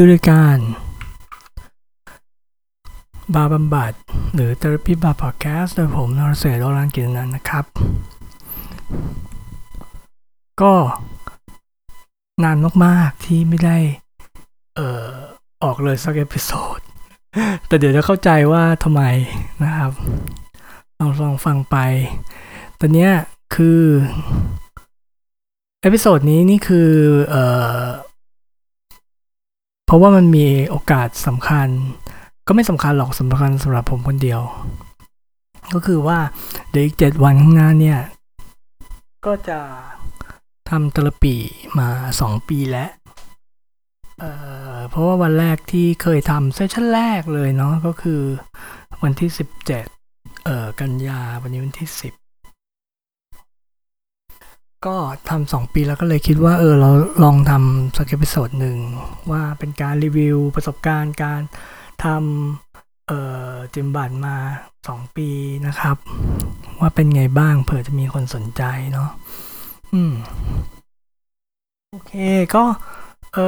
คือรายการ บาร์บำบัด หรือ Therapy Bar Podcast โดยผมนรเศรษฐ์โอรันกินนันนะครับ ก็นานมากๆที่ไม่ได้เอ่อออกเลยสัก episode แต่เดี๋ยวจะเข้าใจว่าทำไมนะครับลองลองฟังไป ตอนนี้คือ episode นี้นี่คือเอ่อ เพราะว่ามันมีโอกาสสำคัญ ก็ไม่สำคัญหรอกสำคัญสำหรับผมคนเดียว ก็คือว่าเดี๋ยวอีกเจ็ดวันข้างหน้าเนี่ย ก็จะทำ therapy มาสองปีแล้วเพราะว่าวันแรกที่เคยทำ session แรกเลยเนาะก็คือวันที่สิบเจ็ดเอ่อกันยาวันนี้วันที่สิบ ก็ทำสองปีแล้วก็เลยคิดว่าเออเราลองทำสัก episode หนึ่งว่าเป็นการรีวิวประสบการณ์การทำเอ่อจิตบำบัดมาสองปีนะครับ ว่าเป็นไงบ้างเผื่อจะมีคนสนใจเนาะอืม โอเคก็เอ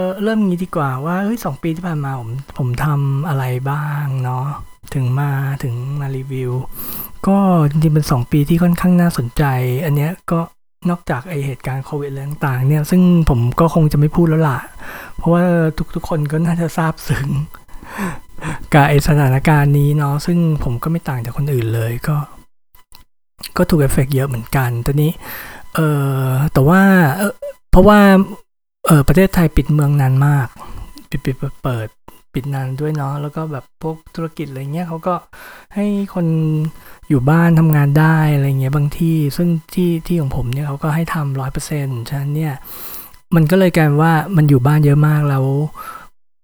อเริ่มงี้ดีกว่าว่าเฮ้ยสองปีที่ผ่านมาผมผมทำอะไรบ้างเนาะถึงมาถึงมารีวิว ก็จริงๆเป็นสองปีที่ค่อนข้างน่าสนใจ อันเนี้ยก็ นอกจากไอเหตุการณ์โควิดอะไรต่างๆเนี่ยซึ่งผมก็คงจะไม่พูดแล้วล่ะ เพราะว่าทุกๆคนก็น่าจะทราบซึ้งกับไอสถานการณ์นี้เนาะซึ่งผมก็ไม่ต่างจากคนอื่นเลยก็ ก็ถูกเอฟเฟกเยอะเหมือนกันตอนนี้เออแต่ว่าเออเพราะว่าเออประเทศไทยปิดเมืองนานมาก ปิดปิดเปิด ปิดนานด้วยเนาะแล้วก็แบบพวกธุรกิจอะไรเงี้ยเขาก็ให้คนอยู่บ้านทำงานได้อะไรเงี้ยบางที่ซึ่งที่ที่ของผมเนี่ยเขาก็ให้ทำร้อยเปอร์เซ็นต์ฉะนั้นเนี่ยมันก็เลยกลายว่ามันอยู่บ้านเยอะมากแล้ว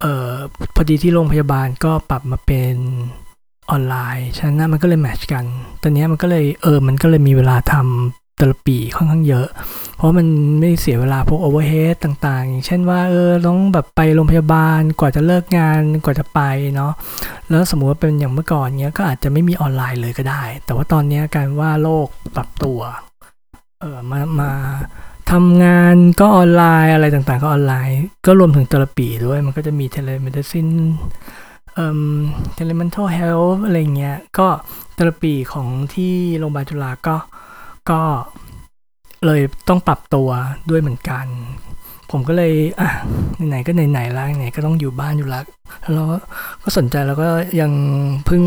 เออพอดีที่โรงพยาบาลก็ปรับมาเป็นออนไลน์ฉะนั้นมันก็เลยแมทช์กัน ตอนเนี้ยมันก็เลยเออ มันก็เลยมีเวลาทำ แต่ละปีค่อนข้างเยอะ เพราะมันไม่เสียเวลาพวก overhead ต่างๆ อย่างเช่นว่าเออต้องแบบไปโรงพยาบาลกว่าจะเลิกงานกว่าจะไปเนาะแล้วสมมุติว่าเป็นอย่างเมื่อก่อนเนี้ยก็อาจจะไม่มีออนไลน์เลยก็ได้ แต่ว่าตอนนี้การว่าโลกปรับตัวเออมามาทำงานก็ออนไลน์อะไรต่างๆ ก็ออนไลน์ ก็รวมถึง therapy ด้วยมันก็จะมี telemedicine เอ่อ tele mental health อะไรเงี้ยก็ therapy ของที่โรงพยาบาลจุฬาก็ ก็เลยต้องปรับตัวด้วยเหมือนกัน ผมก็เลยอะไหนๆก็ไหนๆแล้วไหนก็ต้องอยู่บ้านอยู่แล้วแล้วก็สนใจแล้วก็ยังเพิ่ง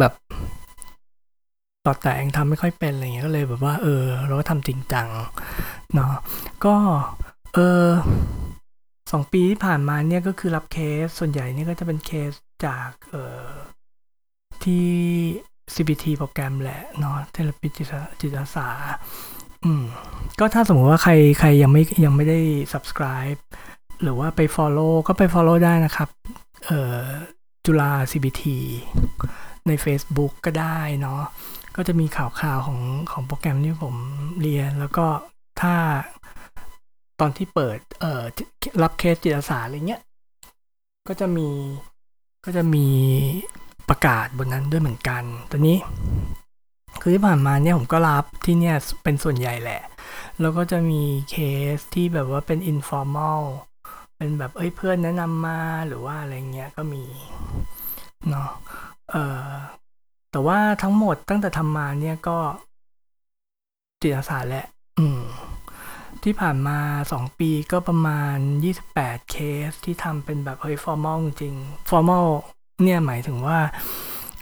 แบบต่อแต่งทำไม่ค่อยเป็นอะไรเงี้ยก็เลยแบบว่า เออ เราก็ทำจริงจังเนาะก็เออสองปีที่ผ่านมาเนี่ยก็คือรับเคสส่วนใหญ่นี่ก็จะเป็นเคสจากเออที่ CBT โปรแกรมแหละเนาะเทเลปิจิตจิตอาสาอืมก็ถ้าสมมติว่าใครใครยังไม่ยังไม่ได้ subscribe หรือว่าไป follow ก็ไป follow ได้นะครับ เอ่อจุฬา CBT ใน Facebook ก็ได้เนาะก็จะมีข่าวข่าวของของโปรแกรมที่ผมเรียน แล้วก็ถ้าตอนที่เปิดเอ่อรับเคสจิตอาสาอะไรเงี้ยก็จะมีก็จะมี ประกาศบนนั้นด้วยเหมือนกันตอนนี้ คือที่ผ่านมาเนี่ยผมก็รับที่เนี่ยเป็นส่วนใหญ่แหละ แล้วก็จะมีเคสที่แบบว่าเป็น informal เป็นแบบเอ้ยเพื่อนแนะนำมาหรือว่าอะไรเงี้ยก็มีเนาะเออแต่ว่าทั้งหมดตั้งแต่ทำมาเนี่ยก็จิตอาสาแหละ อืม ที่ผ่านมาสองปีก็ประมาณ28เคสที่ทำเป็นแบบเฮ้ย formal จริง formal เนี่ยหมายถึงว่า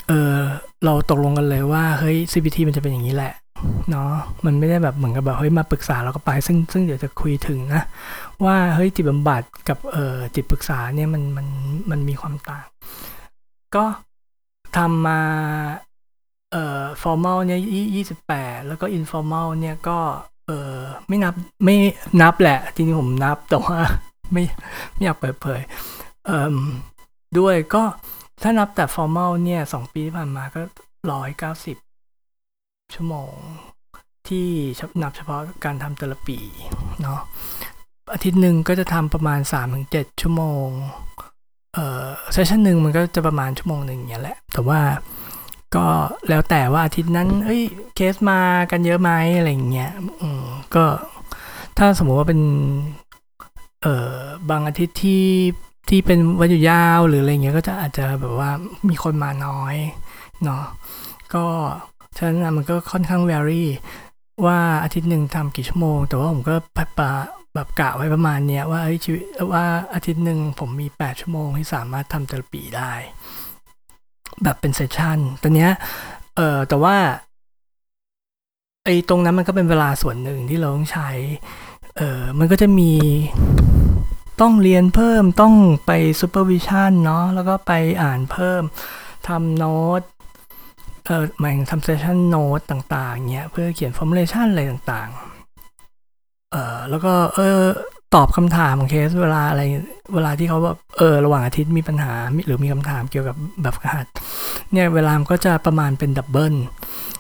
เออเราตกลงกันเลยว่าเฮ้ย CBT มันจะเป็นอย่างนี้แหละเนาะมันไม่ได้แบบเหมือนกับแบบเฮ้ยมาปรึกษาเราก็ไป ซึ่งซึ่งเดี๋ยวจะคุยถึงนะว่าเฮ้ยจิตบำบัดกับเออจิตปรึกษาเนี่ยมันมันมันมีความต่าง ก็ทำมาเอ่อ formal เนี่ยยี่สิบแปดแล้วก็ informal เนี่ยก็เออไม่นับไม่นับแหละจริงๆผมนับแต่ว่าไม่ไม่อยากเปิดเผยเอ่อด้วยก็ ถ้านับแต่ formal เนี่ยสองปีที่ผ่านมาก็ร้อยเก้าสิบชั่วโมง ที่นับเฉพาะการทำเทอราปีเนาะอาทิตย์หนึ่งก็จะทำประมาณสามถึงเจ็ดชั่วโมง เอ่อเซสชันหนึ่งมันก็จะประมาณชั่วโมงหนึ่งอย่างเงี้ยแหละ แต่ว่าก็แล้วแต่ว่าอาทิตย์นั้น เอ้ย เคสมากันเยอะไหมอะไรอย่างเงี้ย อืม ก็ถ้าสมมติว่าเป็น เอ่อ บางอาทิตย์ที่ ที่เป็นวันหยุดยาวหรืออะไรเงี้ยก็จะอาจจะแบบว่ามีคนมาน้อยเนาะก็ฉะนั้นมันก็ค่อนข้าง vary ว่าอาทิตย์หนึ่งทำกี่ชั่วโมง แต่ว่าผมก็ปะปะแบบกะไว้ประมาณเนี้ยว่าชีวิตว่าอาทิตย์หนึ่งผมมี 8 ชั่วโมงที่สามารถทำ therapy ได้ แบบเป็น session ตอนเนี้ยเออแต่ว่าไอ้ตรงนั้นมันก็เป็นเวลาส่วนหนึ่งที่เราต้องใช้ เออมันก็จะมี ต้องเรียนเพิ่มต้องไป supervision เนาะแล้วก็ไปอ่านเพิ่มทำโน้ตเออหมายถึงทำ session note ต่างๆเงี้ยเพื่อเขียน formulation อะไรต่างๆเออแล้วก็เออตอบคำถามของเคสเวลาอะไรเวลาที่เขาแบบเออระหว่างอาทิตย์มีปัญหาหรือมีคำถามเกี่ยวกับแบบฝึกหัดเนี่ยเวลามันก็จะประมาณเป็น double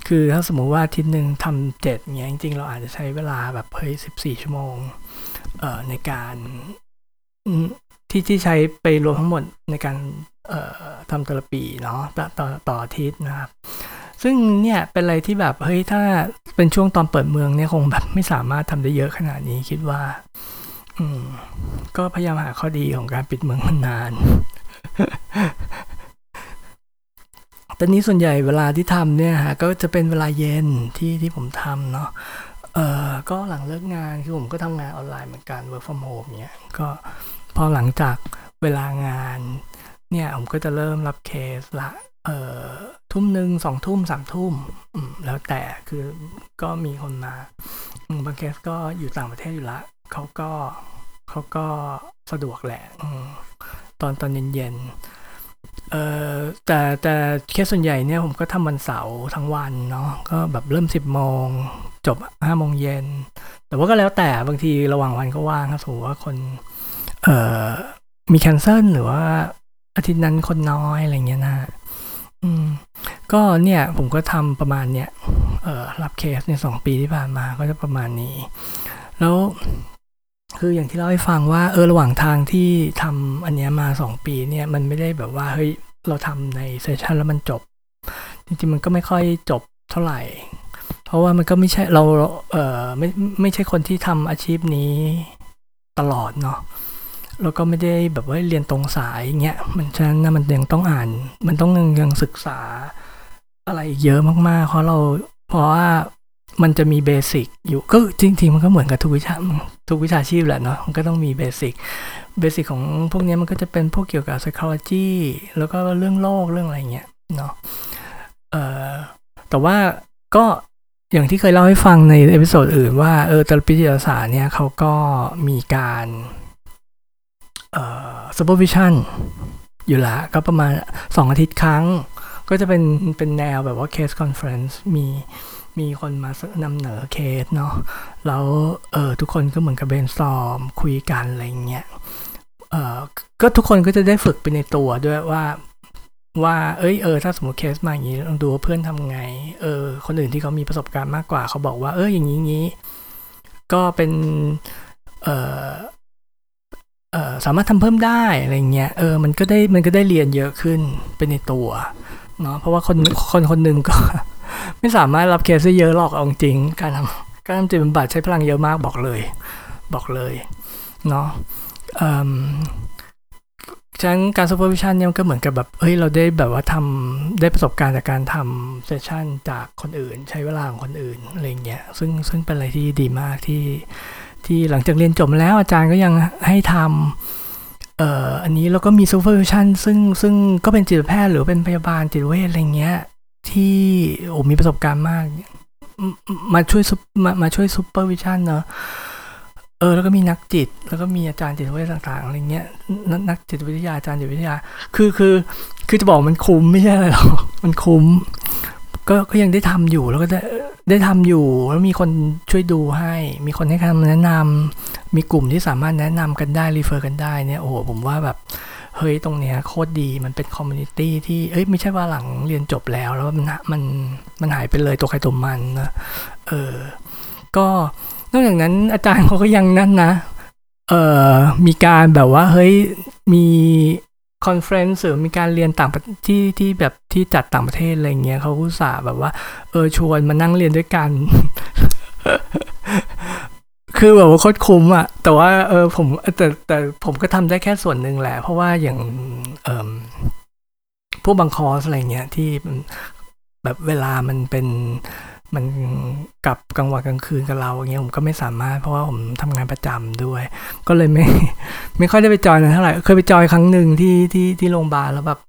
คือถ้าสมมุติว่าอาทิตย์หนึ่งทำเจ็ดเงี้ยจริงๆ เราอาจจะใช้เวลาแบบเฮ้ยสิบสี่ชั่วโมงเอ่อในการ ที่ที่ใช้ไปรวมทั้งหมดในการทำ therapy เนาะต่อต่อต่ออาทิตย์นะครับ ซึ่งเนี่ยเป็นอะไรที่แบบเฮ้ยถ้าเป็นช่วงตอนเปิดเมืองเนี่ยคงแบบไม่สามารถทำได้เยอะขนาดนี้คิดว่า อืม ก็พยายามหาข้อดีของการปิดเมืองมันนานตอนนี้ส่วนใหญ่เวลาที่ทำเนี่ยฮะก็จะเป็นเวลาเย็นที่ที่ผมทำเนาะเออก็หลังเลิกงานคือผมก็ทำงานออนไลน์เหมือนกัน work from home เนี่ยก็ พอหลังจากเวลางานเนี่ยผมก็จะเริ่มรับเคสละเอ่อทุ่มหนึ่งสองทุ่มสามทุ่มแล้วแต่คือก็มีคนมาบางเคสก็อยู่ต่างประเทศอยู่ละเขาก็เขาก็สะดวกแหละตอนตอนเย็นๆเอ่อแต่แต่เคสส่วนใหญ่เนี่ยผมก็ทำวันเสาร์ทั้งวันเนาะก็แบบเริ่มสิบโมงจบห้าโมงเย็น แต่ว่าก็แล้วแต่บางทีระหว่างวันก็ว่างถ้าสมมติว่าคน เอ่อมีแคนเซิลหรือว่าอาทิตย์นั้นคนน้อยอะไรเงี้ยนะอืมก็เนี่ยผมก็ทำประมาณเนี้ยเอ่อรับเคสในสองปีที่ผ่านมาก็จะประมาณนี้ แล้วคืออย่างที่เล่าให้ฟังว่าเออระหว่างทางที่ทำอันเนี้ยมาสองปีเนี่ยมันไม่ได้แบบว่าเฮ้ยเราทำในเซสชันแล้วมันจบ จริงๆมันก็ไม่ค่อยจบเท่าไหร่ เพราะว่ามันก็ไม่ใช่เราเออไม่ไม่ใช่คนที่ทำอาชีพนี้ตลอดเนาะ แล้วก็ไม่ได้แบบว่าเรียนตรงสายเงี้ยมันฉะนั้นมันยังต้องอ่าน มันต้องยังศึกษาอะไรเยอะมากๆ เพราะเราเพราะว่ามันจะมี basic อยู่ก็จริงๆมันก็เหมือนกับทุกวิชาทุกวิชาชีพแหละเนาะมันก็ต้องมี basic basic ของพวกนี้มันก็จะเป็นพวกเกี่ยวกับ psychology แล้วก็เรื่องโรคเรื่องอะไรเงี้ยเนาะเอ่อแต่ว่าก็อย่างที่เคยเล่าให้ฟังใน episode อื่นว่าเออตรปีจิตศาสตร์เนี่ยเขาก็มีการ เอ่อ supervision อยู่ละก็ประมาณ 2 อาทิตย์ครั้ง ก็จะเป็นเป็นแนวแบบว่า case conference มีมีคนมานำเสนอเคสเนาะแล้วเออทุกคนก็เหมือนกับ brainstorm คุยกันอะไรเงี้ยเออก็ทุกคนก็จะได้ฝึกไปในตัวด้วยว่าว่า เอ้ย เออ ถ้าสมมติเคสมาอย่างนี้ลองดูว่าเพื่อนทำไง เออ คนอื่นที่เขามีประสบการณ์มากกว่า เขาบอกว่า เอออย่างนี้งี้ ก็เป็น เออเออ สามารถทำเพิ่มได้อะไรเงี้ยเออมันก็ได้มันก็ได้เรียนเยอะขึ้นเป็นในตัวเนาะเพราะว่าคนคนคนหนึ่งก็ ไม่สามารถรับเคสได้เยอะหรอกเอาจริง การทำการทำจิตบำบัดใช้พลังเยอะมากบอกเลย บอกเลยเนาะฉะนั้นการ supervision เนี่ยมันก็เหมือนกับแบบเฮ้ยเราได้แบบว่าทำได้ประสบการณ์จากการทำ session จากคนอื่น ใช้เวลาของคนอื่นอะไรเงี้ยซึ่งซึ่งเป็นอะไรที่ดีมากที่ ที่หลังจากเรียนจบแล้วอาจารย์ก็ยังให้ทำเอ่ออันนี้แล้วก็มี supervision ซึ่งซึ่งก็เป็นจิตแพทย์หรือเป็นพยาบาลจิตเวชอะไรเงี้ย ที่โอ้มีประสบการณ์มาก มาช่วยมามาช่วย supervision เนาะเออแล้วก็มีนักจิต แล้วก็มีอาจารย์จิตวิทยาต่างๆอะไรเงี้ยนักจิตวิทยาอาจารย์จิตวิทยา คือคือคือจะบอกมันคุ้มไม่ใช่อะไรหรอกมันคุ้ม ก็ก็ยังได้ทำอยู่แล้วก็ได้ได้ทำอยู่แล้วมีคนช่วยดูให้ มีคนให้คำแนะนำมีกลุ่มที่สามารถแนะนำกันได้ refer กันได้เนี่ยโอ้โหผมว่าแบบเฮ้ยตรงเนี้ยโคตรดีมันเป็น community ที่เอ้ยไม่ใช่ว่าหลังเรียนจบแล้วแล้วมันมันมันหายไปเลยตัวใครตัวมันนะเออก็นอกจากนั้นอาจารย์เขาก็ยังนั่นนะเอ่อมีการแบบว่าเฮ้ยมี conference หรือมีการเรียนต่างที่ที่แบบที่จัดต่างประเทศอะไรเงี้ยเขาอุตส่าห์แบบว่า เออชวนมานั่งเรียนด้วยกัน คือแบบว่าโคตรคุ้มอะแต่ว่าเออผมแต่แต่ผมก็ทำได้แค่ส่วนหนึ่งแหละ เพราะว่าอย่างเออพวกบางคอร์สอะไรเงี้ยที่แบบเวลามันเป็น มันกับกลางวันกลางคืนกับเราอย่างเงี้ยผมก็ไม่สามารถเพราะว่าผมทำงานประจำด้วย ก็เลยไม่ไม่ค่อยได้ไปจอยนะเท่าไหร่เคยไปจอยครั้งหนึ่งที่ที่ที่โรงพยาบาลแล้วแบบ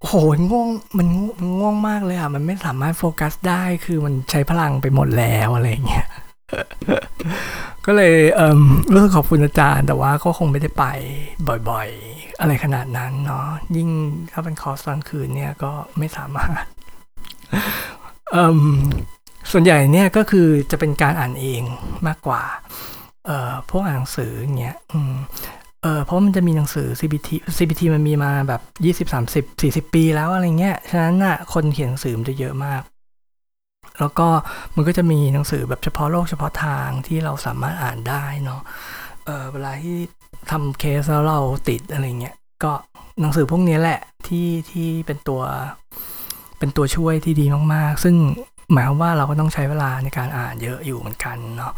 โอ้โหง่วงมันง่วงมากเลยอะมันไม่สามารถโฟกัสได้คือมันใช้พลังไปหมดแล้วอะไรเงี้ยก็เลยเอ่อรู้สึกขอบคุณอาจารย์ แต่ว่าก็คงไม่ได้ไปบ่อยๆ อะไรขนาดนั้นเนาะยิ่งถ้าเป็นคอร์สกลางคืนเนี่ยก็ไม่สามารถเอ่อ ส่วนใหญ่เนี่ยก็คือจะเป็นการอ่านเองมากกว่าเอ่อพวกอ่านหนังสืออย่างเงี้ยเออเพราะมันจะมีหนังสือ CBT CBT มันมีมาแบบยี่สิบสามสิบสี่สิบปีแล้วอะไรเงี้ย ฉะนั้นอะคนเขียนหนังสือมันจะเยอะมาก แล้วก็มันก็จะมีหนังสือแบบเฉพาะโลกเฉพาะทางที่เราสามารถอ่านได้เนาะ เออเวลาที่ทำเคสแล้วเราติดอะไรเงี้ย ก็หนังสือพวกนี้แหละที่ที่เป็นตัวเป็นตัวช่วยที่ดีมาก ๆ ซึ่ง หมายความว่าเราก็ต้องใช้เวลาในการอ่านเยอะอยู่เหมือนกันเนาะ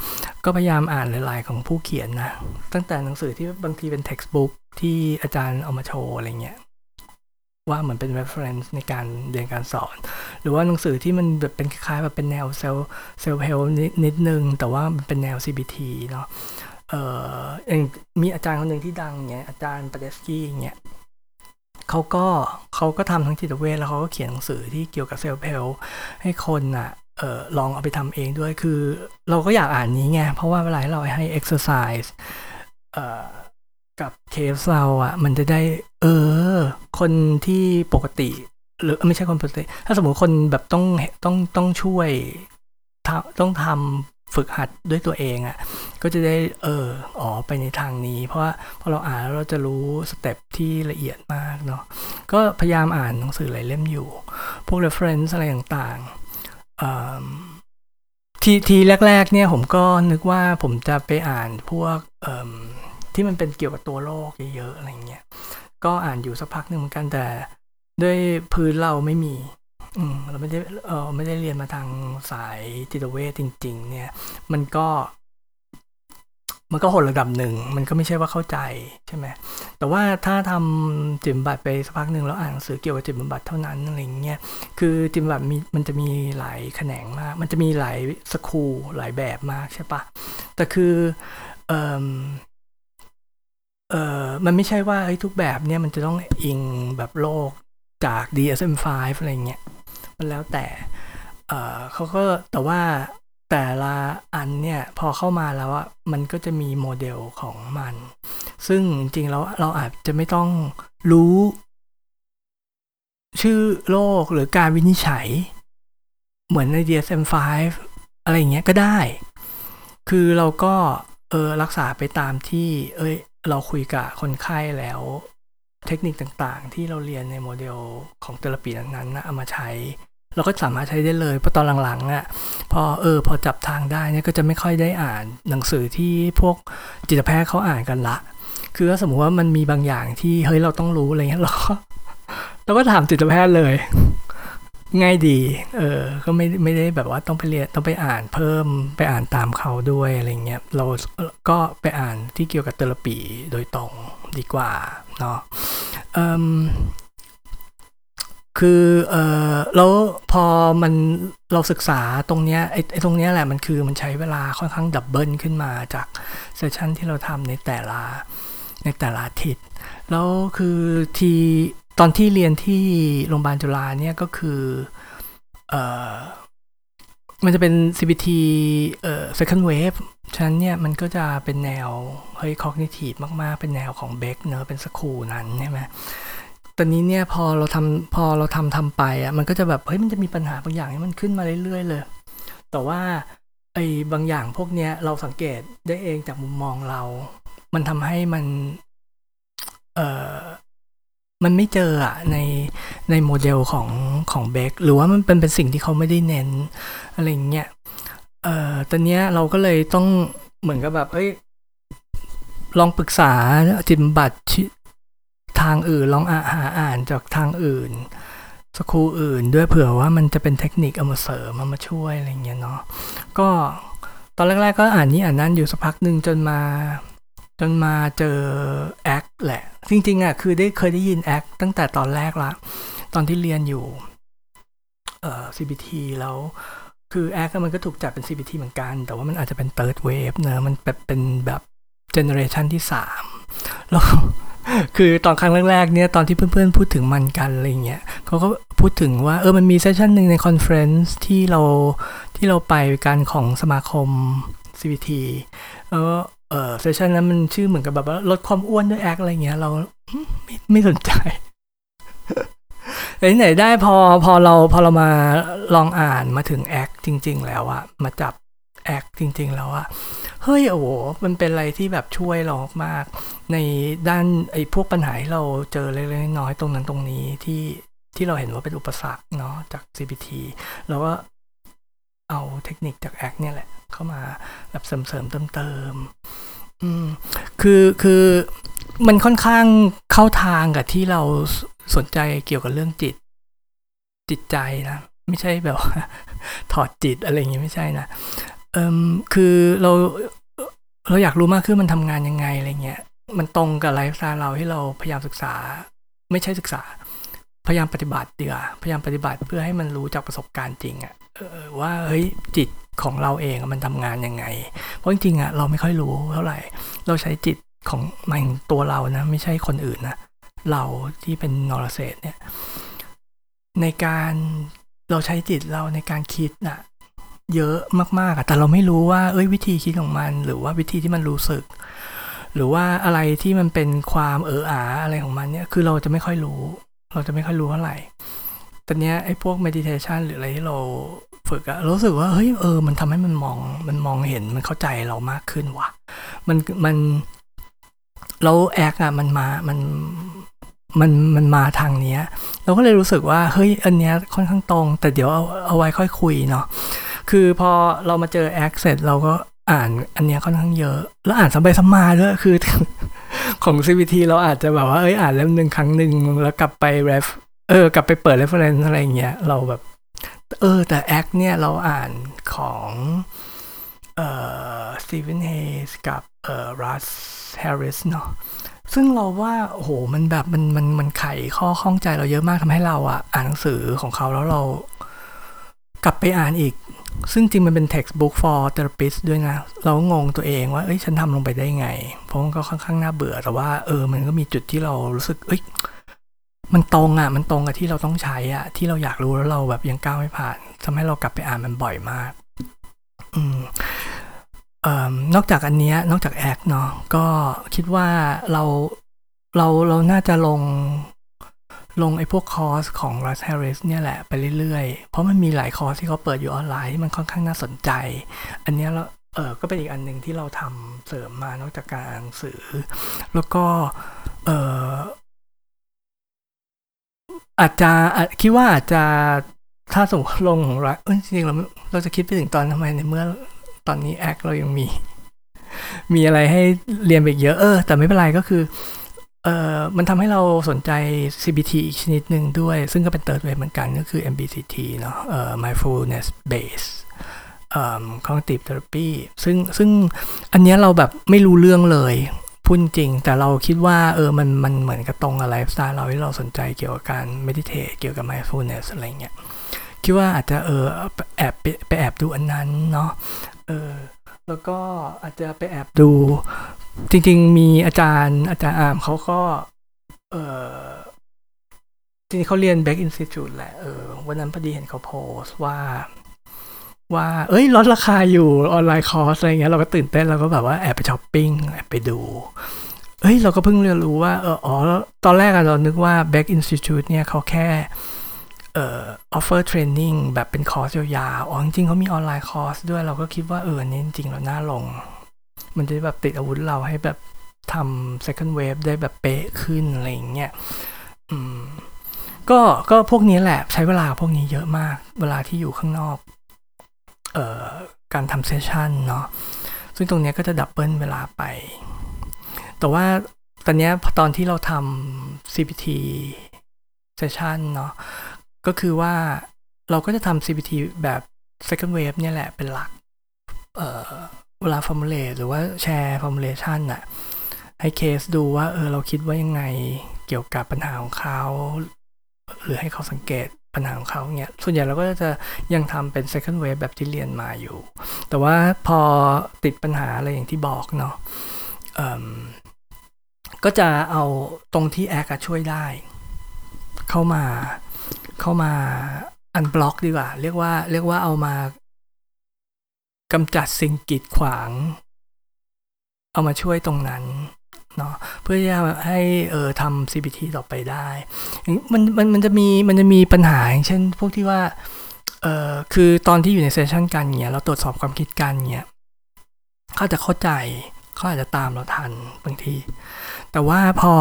ก็พยายามอ่านหลายๆของผู้เขียนนะ ตั้งแต่หนังสือที่บางทีเป็น textbook ที่อาจารย์เอามาโชว์อะไรเงี้ยว่าเหมือนเป็น reference ในการเรียนการสอน หรือว่าหนังสือที่มันแบบเป็นคล้ายแบบเป็นแนวเซลเซลเฮลนิดนิดนึง แต่ว่ามันเป็นแนว CBT เนาะเอ่อมีอาจารย์คนหนึ่งที่ดังเงี้ยอาจารย์ปาเดสกี้เงี้ย เขาก็เขาก็ทำทั้งจิตเวชแล้วเขาก็เขียนหนังสือที่เกี่ยวกับเซลล์เพลให้คนอะออลองเอาไปทำเองด้วยคือเราก็อยากอ่านนี้ไง เพราะว่าเวลาเราให้ exercise เอ่อกับเคสเราอะ มันจะได้ เออ คนที่ปกติ หรือไม่ใช่คนปกติ ถ้าสมมติคนแบบต้องต้องต้องช่วยต้องทำ ฝึกหัดด้วยตัวเองอะ่ะก็จะได้เอออ๋อไปในทางนี้ เพราะว่าพอเราอ่านแล้วเราจะรู้สเต็ปที่ละเอียดมากเนาะก็พยายามอ่านหนังสือหลายเล่มอยู่ พวก reference อะไรต่างๆทีทีแรก ๆ เนี่ยผมก็นึกว่าผมจะไปอ่านพวกที่มันเป็นเกี่ยวกับตัวโลกเยอะๆอะไรเงี้ยก็อ่านอยู่สักพักหนึ่งเหมือนกันแต่ด้วยพื้นเราไม่มี เราไม่ได้เออไม่ได้เรียนมาทางสายจิตเวชจริง ๆ เนี่ย มันก็ มันก็หดระดับหนึ่ง มันก็ไม่ใช่ว่าเข้าใจใช่ไหมแต่ว่าถ้าทำจิตบำบัดไปสักพักหนึ่งแล้วอ่านหนังสือเกี่ยวกับจิตบำบัดเท่านั้นอะไรเงี้ยคือจิตบำบัดมีมันจะมีหลายแขนงมาก มันจะมีหลายสคูลหลายแบบมากใช่ปะแต่คือเออเออมันไม่ใช่ว่าทุกแบบเนี่ยมันจะต้องอิงแบบโลกจาก DSM-5 อะไรเงี้ย มันแล้วแต่เออเขาก็แต่ว่าแต่ละอันเนี่ยพอเข้ามาแล้วอะมันก็จะมีโมเดลของมัน ซึ่งจริงๆแล้วเราอาจจะไม่ต้องรู้ ชื่อโรคหรือการวินิจฉัย เหมือนใน DSM-5 อะไรเงี้ยก็ได้ คือเราก็เออรักษาไปตามที่เอ้ยเราคุยกับคนไข้แล้ว เทคนิคต่างๆ ที่เราเรียนในโมเดลของเทอราปีนั้นๆนะเอามาใช้ เราก็สามารถใช้ได้เลยเพราะตอนหลังๆอะพอเออพอจับทางได้เนี่ยก็จะไม่ค่อยได้อ่านหนังสือที่พวกจิตแพทย์เขาอ่านกันละ คือถ้าสมมติว่ามันมีบางอย่างที่เฮ้ยเราต้องรู้อะไรเงี้ยเราก็เราก็ถามจิตแพทย์เลย ง่ายดี เออ ก็ไม่ไม่ได้แบบว่าต้องไปเรียนต้องไปอ่านเพิ่มไปอ่านตามเขาด้วยอะไรเงี้ยเราก็ไปอ่านที่เกี่ยวกับเทอราปีโดยตรงดีกว่าเนาะ คือเออแล้วพอมันเราศึกษาตรงเนี้ยไอ้ไอ้ตรงเนี้ยแหละมันคือมันใช้เวลาค่อนข้างดับเบิลขึ้นมาจากเซสชันที่เราทำในแต่ละในแต่ละอาทิตย์แล้วคือทีตอนที่เรียนที่โรงพยาบาลจุฬาเนี่ยก็คือเออมันจะเป็น CBT เอ่อ second wave ฉะนั้นเนี่ยมันก็จะเป็นแนวเฮ้ย cognitive มาก ๆ เป็นแนวของเบคเนอะเป็นสคูนั้นใช่ไหม ตอนนี้เนี่ยพอเราทำพอเราทำทำไปอะมันก็จะแบบเฮ้ยมันจะมีปัญหาบางอย่างที่มันขึ้นมาเรื่อยๆเลย แต่ว่าไอ้บางอย่างพวกเนี้ยเราสังเกตได้เองจากมุมมองเรา มันทำให้มันเอ่อมันไม่เจออะในในโมเดลของของเบคหรือว่ามันเป็นเป็นสิ่งที่เขาไม่ได้เน้นอะไรเงี้ยเอ่อตอนเนี้ยเราก็เลยต้องเหมือนกับแบบเอ้ยลองปรึกษาจิตบำบัด ทางอื่นลองอาหาอ่านจากทางอื่นสคูอื่นด้วยเผื่อว่ามันจะเป็นเทคนิคเอามาเสริมมามาช่วยอะไรเงี้ยเนาะก็ตอนแรก ๆ ก็อ่านนี้อ่านนั่นอยู่สักพักหนึ่งจนมาจนมาเจอแอคแหละ จริงๆอะคือได้เคยได้ยินแอคตั้งแต่ตอนแรกละ ตอนที่เรียนอยู่เอ่อ CBT แล้วคือแอคมันก็ถูกจัดเป็น CBT เหมือนกัน แต่ว่ามันอาจจะเป็น third wave เนอะมันเป็นแบบเจเนอเรชันที่สามแล้ว คือตอนครั้งแรกๆเนี่ยตอนที่เพื่อนๆ พูดถึงมันกันอะไรเงี้ยเขาก็พูดถึงว่าเออมันมี session หนึ่งใน conference ที่เราที่เราไปกันของสมาคม CBT แล้วเออ session นั้นมันชื่อเหมือนกับแบบว่าลดความอ้วนด้วย ACT อะไรเงี้ยเราไม่ไม่สนใจไหนได้พอพอเราพอเรามาลองอ่านมาถึง ACT จริง ๆ แล้วอะมาจับ ACT จริง ๆ แล้วอะ เฮ้ยโอ้โหมันเป็นอะไรที่แบบช่วยเรามาก ในด้านไอ้พวกปัญหาที่เราเจอเล็กๆน้อยๆตรงนั้นตรงนี้ที่ที่เราเห็นว่าเป็นอุปสรรคเนาะจาก CBT เราก็เอาเทคนิคจากแอคเนี่ยแหละ เข้ามาแบบเสริมเสริมเติมเติมอืมคือคือมันค่อนข้างเข้าทางกับที่เราสนใจเกี่ยวกับเรื่องจิต จิตใจนะ ไม่ใช่แบบถอดจิตอะไรอย่างงี้ไม่ใช่นะ เอิมคือเราเราอยากรู้มากขึ้นมันทำงานยังไงอะไรเงี้ย มันตรงกับไลฟ์สไตล์เราที่เราพยายามศึกษา ไม่ใช่ศึกษา พยายามปฏิบัติเดียวพยายามปฏิบัติเพื่อให้มันรู้จากประสบการณ์จริงอะว่าเฮ้ยจิตของเราเองมันทำงานยังไง เพราะจริงๆอะเราไม่ค่อยรู้เท่าไหร่ เราใช้จิตของมันตัวเรานะ ไม่ใช่คนอื่นนะเราที่เป็นนอร์เซตเนี่ยในการเราใช้จิตเราในการคิดนะ เยอะมากๆอะแต่เราไม่รู้ว่า เอ้ยวิธีคิดของมัน หรือว่าวิธีที่มันรู้สึก หรือว่าอะไรที่มันเป็นความเอออาอะไรของมันเนี่ย คือเราจะไม่ค่อยรู้ เราจะไม่ค่อยรู้เท่าไหร่ตอนนี้ยไอ้พวก meditation หรืออะไรที่เราฝึกอะรู้สึกว่า เฮ้ย เออ มันทำให้มันมอง มันมองเห็น มันเข้าใจเรามากขึ้นว่ะ มัน มัน เราแอคอะมันมา มัน มัน มันมาทางเนี้ย เราก็เลยรู้สึกว่า เฮ้ย อันเนี้ยค่อนข้างตรง แต่เดี๋ยวเอา เอาไว้ค่อยคุยเนาะ คือพอเรามาเจอแอคเสร็จเราก็อ่านอันเนี้ยค่อนข้างเยอะ แล้วอ่านซ้ำไปซ้ำมาด้วยคือ ของ CVT เราอาจจะแบบว่าเอ้ยอ่านเล่มหนึ่งครั้งหนึ่งแล้วกลับไป ref เออกลับไปเปิด reference อะไรเงี้ยเราแบบ เออ แต่แอคเนี่ยเราอ่านของเอ่อสตีเวนเฮสกับเอ่อรัสแฮร์ริสเนาะซึ่งเราว่าโอ้โหมันแบบมันมันมันไขข้อข้องใจเราเยอะมากทำให้เราอะอ่านหนังสือของเขาแล้วเรา กลับไปอ่านอีก ซึ่งจริงมันเป็น textbook for therapist ด้วยนะเรางงตัวเองว่าเอ้ยฉันทำลงไปได้ไง เพราะมันก็ค่อนข้างน่าเบื่อแต่ว่าเออมันก็มีจุดที่เรารู้สึกเอ้ยมันตรงอะมันตรงกับที่เราต้องใช้อะ ที่เราอยากรู้แล้วเราแบบยังก้าวไม่ผ่านทำให้เรากลับไปอ่านมันบ่อยมาก อืมเอ่อนอกจากอันเนี้ยนอกจากแอคเนาะก็คิดว่าเราเราเราน่าจะลง ลงไอ้พวกคอร์สของ Russ Harris เนี่ยแหละไปเรื่อยๆ เพราะมันมีหลายคอร์สที่เขาเปิดอยู่ออนไลน์ที่มันค่อนข้างน่าสนใจ อันนี้เราเออก็เป็นอีกอันหนึ่งที่เราทำเสริมมานอกจากการอ่านหนังสือ แล้วก็เอออาจจะคิดว่าอาจจะถ้าสมมติลงของรักเออจริงๆเราเราจะคิดไปถึงตอนทำไมในเมื่อตอนนี้แอคเรายังมี มีอะไรให้เรียนไปเยอะเออแต่ไม่เป็นไรก็คือ เอ่อมันทำให้เราสนใจ CBT อีกชนิดหนึ่งด้วย ซึ่งก็เป็น third wave เหมือนกันก็คือ MBCT เนาะเอ่อ mindfulness based เอ่อ cognitive therapy ซึ่งซึ่งอันนี้เราแบบไม่รู้เรื่องเลยพูดจริง แต่เราคิดว่าเออมันมันเหมือนกับตรงกับไลฟ์สไตล์เราที่เราสนใจเกี่ยวกับการ meditate เกี่ยวกับ mindfulness อะไรเงี้ยคิดว่าอาจจะเออแอบไปแอบดูอันนั้นเนาะเออแล้วก็อาจจะไปแอบดู จริง ๆ มีอาจารย์อาจารย์อามเขาก็ เออจริงๆเขาเรียน Back Institute แหละเออวันนั้นพอดีเห็นเขาโพสว่าว่า เอ้ยลดราคาอยู่ออนไลน์คอร์สอะไรเงี้ยเราก็ตื่นเต้นเราก็แบบว่าแอบไปช้อปปิ้งแอบไปดูเฮ้ย เราก็เพิ่งเรียนรู้ว่าเอออ๋อ ตอนแรกเรานึกว่า Beck Institute เนี่ยเขาแค่เอ่อ offer training แบบเป็นคอร์สยาวๆอ๋อจริงๆเขามีออนไลน์คอร์สด้วยเราก็คิดว่าเออนี่จริงๆเราน่าลง มันจะแบบติดอาวุธเราให้แบบทำ second wave ได้แบบเป๊ะขึ้นอะไรอย่างเงี้ยอืมก็ก็พวกนี้แหละใช้เวลาพวกนี้เยอะมาก เวลาที่อยู่ข้างนอกเอ่อการทำ session เนาะซึ่งตรงนี้ก็จะ double เวลาไป แต่ว่าตอนนี้ตอนที่เราทำ CPT เซสชันเนาะก็คือว่าเราก็จะทำ CPT แบบ second wave เนี่ยแหละเป็นหลัก เอ่อ เวลา formulate หรือว่าแชร์ formulation น่ะให้เคสดูว่าเออเราคิดว่ายังไงเกี่ยวกับปัญหาของเขาหรือให้เขาสังเกตปัญหาของเขาเนี่ยส่วนใหญ่เราก็จะยังทำเป็น second wave แบบที่เรียนมาอยู่ แต่ว่าพอติดปัญหาอะไรอย่างที่บอกเนาะก็จะเอาตรงที่แอคช่วยได้ เข้ามาเข้ามาอันบล็อกดีกว่า เรียกว่าเรียกว่าเอามา กำจัดสิ่งกีดขวาง เอามาช่วยตรงนั้นเนาะเพื่อจะให้เออทำ CBT ต่อไปได้ มันมันมันจะมีมันจะมีปัญหาอย่างเช่น พวกที่ว่าเออคือตอนที่อยู่ในเซสชันกันเนี่ยเราตรวจสอบความคิดกันเนี่ยเขาจะเข้าใจเขาอาจจะตามเราทันบางที แต่ว่าพอ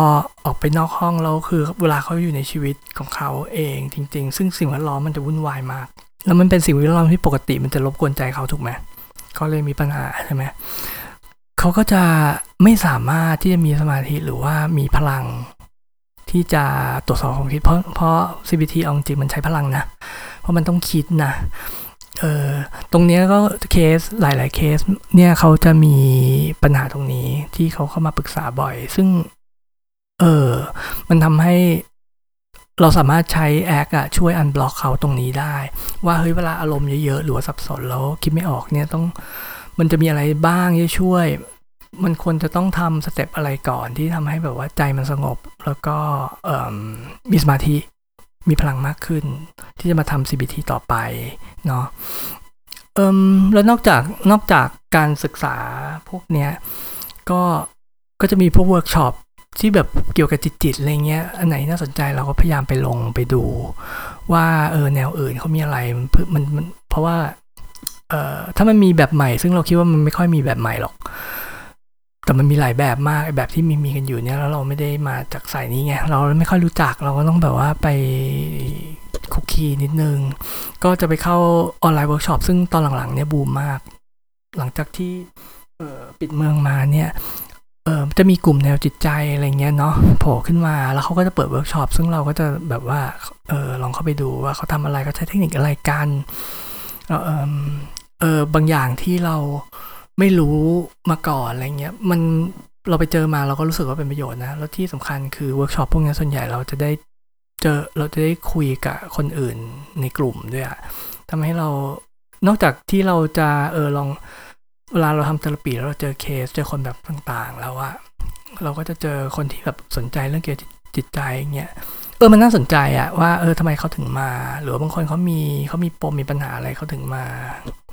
ออกไปนอกห้องเราคือเวลาเขาอยู่ในชีวิตของเขาเองจริง ๆ ซึ่งสิ่งแวดล้อมมันจะวุ่นวายมาก แล้วมันเป็นสิ่งแวดล้อมที่ปกติมันจะรบกวนใจเขาถูกไหม เขาเลยมีปัญหาใช่ไหมเขาก็จะไม่สามารถที่จะมีสมาธิหรือว่ามีพลังที่จะตรวจสอบความคิดเพราะเพราะ CBT เอาจริงมันใช้พลังนะ เพราะมันต้องคิดนะเออตรงนี้ก็เคสหลาย ๆ เคสเนี่ยเขาจะมีปัญหาตรงนี้ที่เขาเข้ามาปรึกษาบ่อย ซึ่ง เออมันทำให้ เราสามารถใช้แอคอะช่วยอันบล็อกเขาตรงนี้ได้ ว่าเฮ้ยเวลาอารมณ์เยอะๆหรือว่าสับสนแล้วคิดไม่ออกเนี่ยต้องมันจะมีอะไรบ้างที่ช่วย มันควรจะต้องทำ step อะไรก่อนที่ทำให้แบบว่าใจมันสงบ แล้วก็มีสมาธิมีพลังมากขึ้น ที่จะมาทำ CBT ต่อไปเนาะแล้วนอกจากนอกจากการศึกษาพวกเนี้ยก็ก็จะมีพวกเวิร์กช็อป ที่แบบเกี่ยวกับจิตๆอะไรเงี้ย อันไหนน่าสนใจเราก็พยายามไปลงไปดู ว่าเออแนวอื่นเขามีอะไรมันมันเพราะว่าเอ่อถ้ามันมีแบบใหม่ ซึ่งเราคิดว่ามันไม่ค่อยมีแบบใหม่หรอก แต่มันมีหลายแบบมากแบบที่มีมีกันอยู่เนี่ยแล้วเราไม่ได้มาจากสายนี้ไงเราไม่ค่อยรู้จักเราก็ต้องแบบว่าไปคลุกคลีิดนึง ก็จะไปเข้าออนไลน์เวิร์กช็อปซึ่งตอนหลังๆเนี่ยบูมมาก หลังจากที่ปิดเมืองมาเนี่ย ออจะมีกลุ่มแนวจิตใจอะไรเงี้ยเนาะโผล่ขึ้นมาแล้วเขาก็จะเปิดเวิร์กช็อปซึ่งเราก็จะแบบว่าเออลองเข้าไปดูว่าเขาทำอะไรเขาใช้เทคนิคอะไรกันเออเออบางอย่างที่เราไม่รู้มาก่อนอะไรเงี้ยมันเราไปเจอมาเราก็รู้สึกว่าเป็นประโยชน์นะ แล้วที่สำคัญคือเวิร์กช็อปพวกนี้ส่วนใหญ่เราจะได้เจอเราจะได้คุยกับคนอื่นในกลุ่มด้วยอะทำให้เรานอกจากที่เราจะเออลอง เวลาเราทำ therapy แล้วเราเจอเคสเจอคนแบบต่างๆ แล้วอะเราก็จะเจอคนที่แบบสนใจเรื่องเกี่ยวกับจิตใจเงี้ยเออมันน่าสนใจอะว่าเออทำไมเขาถึงมา หรือบางคนเขามีเขามีปมมีปัญหาอะไรเขาถึงมา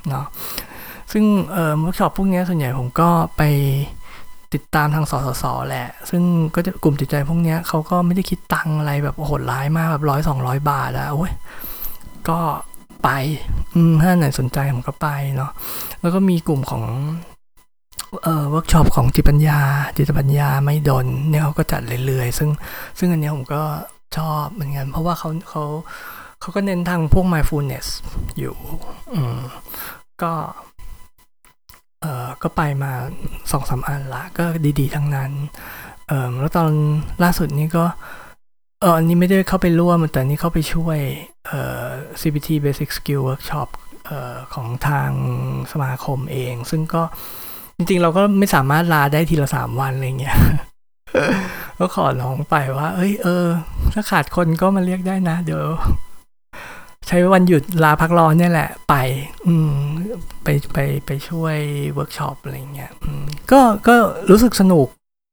เนาะซึ่งเออเวิร์กช็อปพวกนี้ส่วนใหญ่ผมก็ไปติดตามทางสสสแหละ ซึ่งก็จะกลุ่มจิตใจพวกนี้เขาก็ไม่ได้คิดตังอะไรแบบโหดร้ายมากแบบร้อยสองร้อยบาทอะโอ้ยก็ ไป อืมถ้าไหนสนใจผมก็ไปเนาะแล้วก็มีกลุ่มของเอ่อเวิร์กช็อปของจิตตปัญญา จิตตปัญญามหิดลเนี่ยเขาก็จัดเรื่อยๆ ซึ่งซึ่งอันนี้ผมก็ชอบเหมือนกัน เพราะว่าเขาเขาเขาก็เน้นทางพวก mindfulness อยู่ อืมก็เอ่อก็ไปมาสองสามอันละก็ดีๆ ทั้งนั้น เอ่อแล้วตอนล่าสุดนี้ก็ เอออันนี้ไม่ได้เข้าไปร่วม แต่นี่เข้าไปช่วยเอ่อ CBT Basic Skill Workshop เอ่อของทางสมาคมเอง ซึ่งก็จริงๆ เราก็ไม่สามารถลาได้ทีละสามวันอะไรเงี้ยก็ขอร้องไปว่า เอ้ยเออ ถ้าขาดคนก็มาเรียกได้นะ เดี๋ยว ใช้วันหยุดลาพักร้อนเนี่ยแหละ ไป อืม ไปไปไปช่วยเวิร์กช็อปอะไรเงี้ยก็ก็รู้สึกสนุก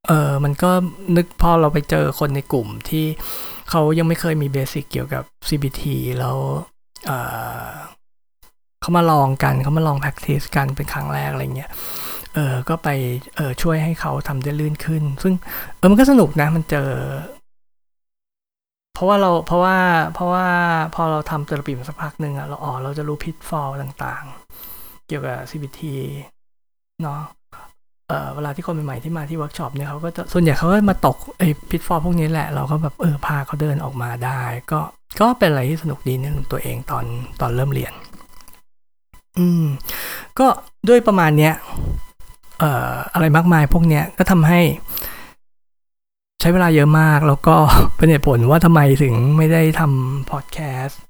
เออมันก็นึกพอเราไปเจอคนในกลุ่มที่เขายังไม่เคยมีเบสิกเกี่ยวกับ CBT แล้วเออเขามาลองกันเขามาลอง practice กันเป็นครั้งแรกอะไรเงี้ยเออก็ไปเออช่วยให้เขาทำได้ลื่นขึ้น ซึ่งเออมันก็สนุกนะมันเจอ เพราะว่าเราเพราะว่าเพราะว่าพอเราทำเทอราปีมาสักพักหนึ่งอะเราอ๋อเราจะรู้พิทฟอลต่างๆ เกี่ยวกับ CBT เนาะ เวลาที่คนใหม่ๆที่มาที่เวิร์กช็อปเนี่ยเขาก็จะส่วนใหญ่เขาก็มาตกไอ้ pitfall พวกนี้แหละ เราก็แบบเออพาเขาเดินออกมาได้ ก็ก็เป็นอะไรที่สนุกดีในตัวเองตอนตอนเริ่มเรียน อืม ก็ด้วยประมาณเนี้ยเอ่ออะไรมากมายพวกเนี้ยก็ทำให้ใช้เวลาเยอะมาก แล้วก็เป็นเหตุผลว่าทำไมถึงไม่ได้ทำพอดแคสต์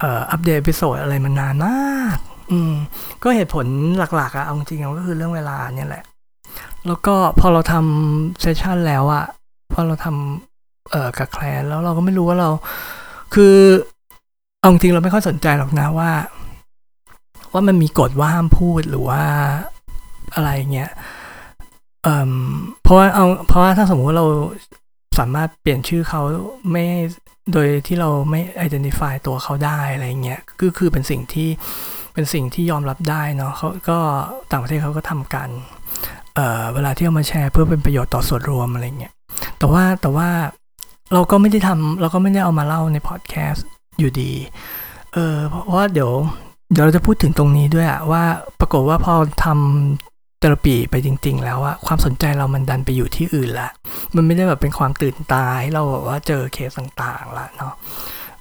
เอ่ออัปเดต episode อะไรมานานมาก อืม ก็เหตุผลหลักๆอะเอาจริงๆก็คือเรื่องเวลาเนี่ยแหละ แล้วก็พอเราทำเซสชันแล้วอะพอเราทำเอ่อกับแคลนแล้วเราก็ไม่รู้ว่าเรา คือเอาจริงเราไม่ค่อยสนใจหรอกนะว่า ว่ามันมีกฎว่าห้ามพูดหรือว่าอะไรเงี้ยเอ่อเพราะว่าเอาเพราะว่าถ้าสมมติว่าเราสามารถเปลี่ยนชื่อเขาไม่โดยที่เราไม่ identify ตัวเขาได้อะไรเงี้ยก็คือเป็นสิ่งที่เป็นสิ่งที่ยอมรับได้เนาะเขาก็ต่างประเทศเขาก็ทำกัน เอ่อเวลาที่เอามาแชร์เพื่อเป็นประโยชน์ต่อส่วนรวมอะไรเงี้ยแต่ว่าแต่ว่าเราก็ไม่ได้ทำเราก็ไม่ได้เอามาเล่าในพอดแคสต์อยู่ดีเออเพราะว่าเดี๋ยวเดี๋ยวเราจะพูดถึงตรงนี้ด้วยอะว่าปรากฏว่าพอทำเทอราปีไปจริง ๆ แล้วอะความสนใจเรามันดันไปอยู่ที่อื่นละมันไม่ได้แบบเป็นความตื่นตาเราแบบว่าเจอเคสต่างๆละเนาะ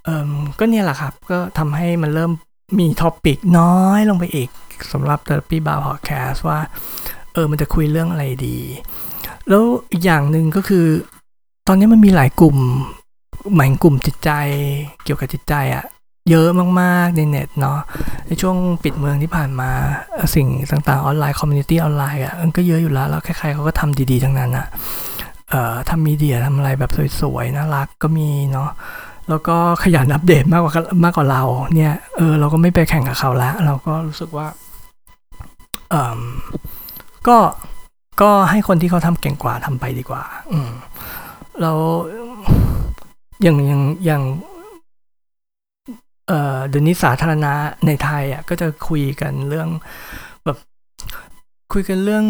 เออก็เนี่ยแหละครับก็ทำให้มันเริ่มมี topic น้อยลงไปอีกสำหรับ Therapy Bar พอดแคสต์ว่า เออมันจะคุยเรื่องอะไรดี แล้วอีกอย่างหนึ่งก็คือ ตอนนี้มันมีหลายกลุ่มหลายกลุ่มจิตใจเกี่ยวกับจิตใจอะเยอะมากๆในเน็ตเนาะในช่วงปิดเมืองที่ผ่านมาสิ่งต่างๆออนไลน์ community ออนไลน์อะมันก็เยอะอยู่แล้ว แล้วใครๆเขาก็ทำดีๆทั้งนั้นอะเอ่อทำมีเดียทำอะไรแบบสวยๆน่ารักก็มีเนาะแล้วก็ขยันอัปเดตมากกว่ามากกว่าเราเนี่ยเออเราก็ไม่ไปแข่งกับเขาล้วเราก็รู้สึกว่าเออ ก็ก็ให้คนที่เขาทำเก่งกว่าทำไปดีกว่า อืมเราอย่างอย่างอย่างเอ่อเดี๋ยวนี้สาธารณะในไทยอะก็จะคุยกันเรื่องแบบคุยกันเรื่อง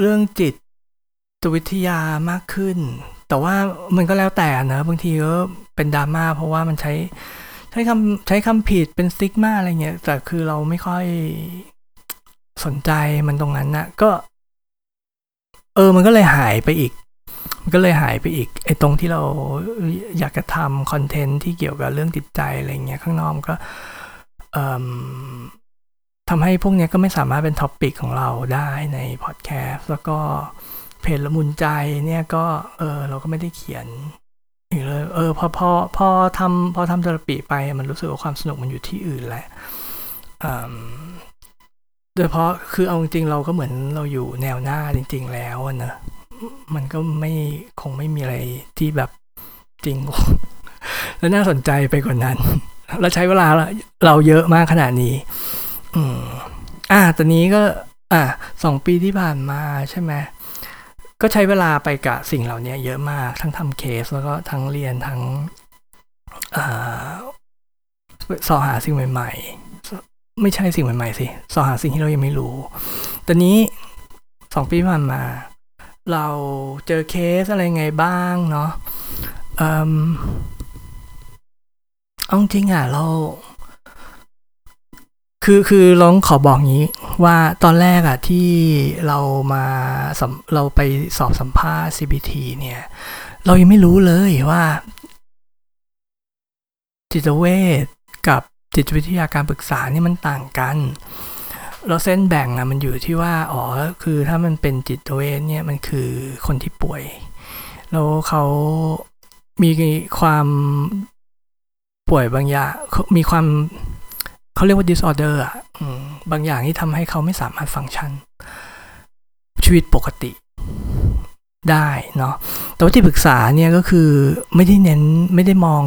เรื่องจิตวิทยามากขึ้น แต่ว่ามันก็แล้วแต่นะ บางทีก็เป็นดราม่าเพราะว่ามันใช้ใช้คำใช้คำผิดเป็นสติ๊กมาอะไรเงี้ยแต่คือเราไม่ค่อย สนใจมันตรงนั้นนะก็ เออ มันก็เลยหายไปอีก มันก็เลยหายไปอีก ไอ้ตรงที่เราอยากจะทำคอนเทนต์ที่เกี่ยวกับเรื่องจิตใจอะไรเงี้ยข้างนอกก็ทำให้พวกนี้ก็ไม่สามารถเป็น topic ของเราได้ในพอดแคสต์แล้วก็เพจละมุนใจเนี่ยก็เออเราก็ไม่ได้เขียนอีกเลยเออพอพอพอทำพอทำ therapy ไปมันรู้สึกว่าความสนุกมันอยู่ที่อื่นแหละ โดยเพราะคือเอาจริงเราก็เหมือนเราอยู่แนวหน้าจริง ๆ แล้วนะมันก็ไม่คงไม่มีอะไรที่แบบจริง และน่าสนใจไปกว่านนั้น เราใช้เวลาเราเยอะมากขนาดนี้ อืมอ่าตอนนี้ก็ อ่าสองปีที่ผ่านมาใช่ไหมก็ใช้เวลาไปกับสิ่งเหล่านี้เยอะมาก ทั้งทำเคสแล้วก็ทั้งเรียนทั้งอ่าสอหาสิ่งใหม่ ๆ ไม่ใช่สิ่งใหม่ๆสิสอหาสิ่งที่เรายังไม่รู้ตอนนี้สองปีผ่านมา เราเจอเคสอะไรไงบ้างเนาะอืมเอาจริงอะเราคือคือลองขอบอกงี้ว่าตอนแรกอะที่เรามาเราไปสอบสัมภาษณ์ CBT เนี่ย เรายังไม่รู้เลยว่า จิตเวชกับ จิตวิทยาการปรึกษานี่มันต่างกันเราเส้นแบ่งอะมันอยู่ที่ว่าอ๋อคือถ้ามันเป็นจิตเวชเนี่ยมันคือคนที่ป่วย แล้วเขามีความป่วยบางอย่างมีความเขาเรียกว่า disorder อะบางอย่างที่ทำให้เขาไม่สามารถฟังก์ชัน ชีวิตปกติ ได้เนาะ แต่ว่าที่ปรึกษาเนี่ยก็คือไม่ได้เน้นไม่ได้มอง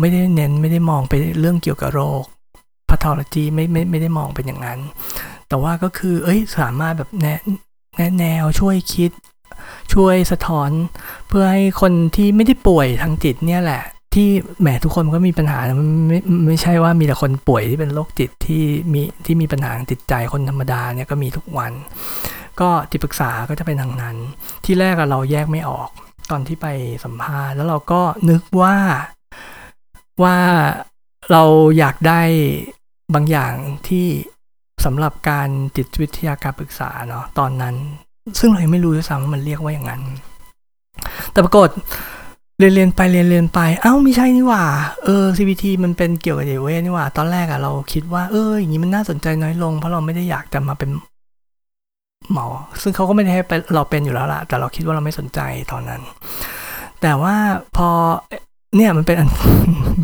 ไม่ได้เน้นไม่ได้มองไปเรื่องเกี่ยวกับโรคพัทโลจีไม่ไม่ไม่ได้มองเป็นอย่างนั้น แต่ว่าก็คือเอ้ยสามารถแบบแนะแนะแนวช่วยคิด ช่วยสะท้อน เพื่อให้คนที่ไม่ได้ป่วยทางจิตเนี่ยแหละ ที่แหมทุกคนก็มีปัญหามันไม่ไม่ใช่ว่ามีแต่คนป่วยที่เป็นโรคจิตที่มีที่มีปัญหาจิตใจคนธรรมดาเนี่ยก็มีทุกวัน ก็ที่ปรึกษาก็จะเป็นทางนั้น ที่แรกเราแยกไม่ออกตอนที่ไปสัมภาษณ์แล้วเราก็นึกว่าว่าเราอยากได้บางอย่างที่สำหรับการจิตวิทยาการปรึกษาเนาะตอนนั้น ซึ่งเราไม่รู้ด้วยซ้ำว่ามันเรียกว่าอย่างนั้น แต่ปรากฏเรียนเรียนไปเรียนเรียนไป เอ้าไม่ใช่นี่หว่า เออ CBT มันเป็นเกี่ยวกับเดเวนี่หว่า ตอนแรกอะเราคิดว่า เอออย่างนี้มันน่าสนใจน้อยลง เพราะเราไม่ได้อยากจะมาเป็น หมอซึ่งเขาก็ไม่ได้ให้เราเป็นอยู่แล้วล่ะแต่เราคิดว่าเราไม่สนใจตอนนั้น แต่ว่าพอเนี่ยมันเป็นอัน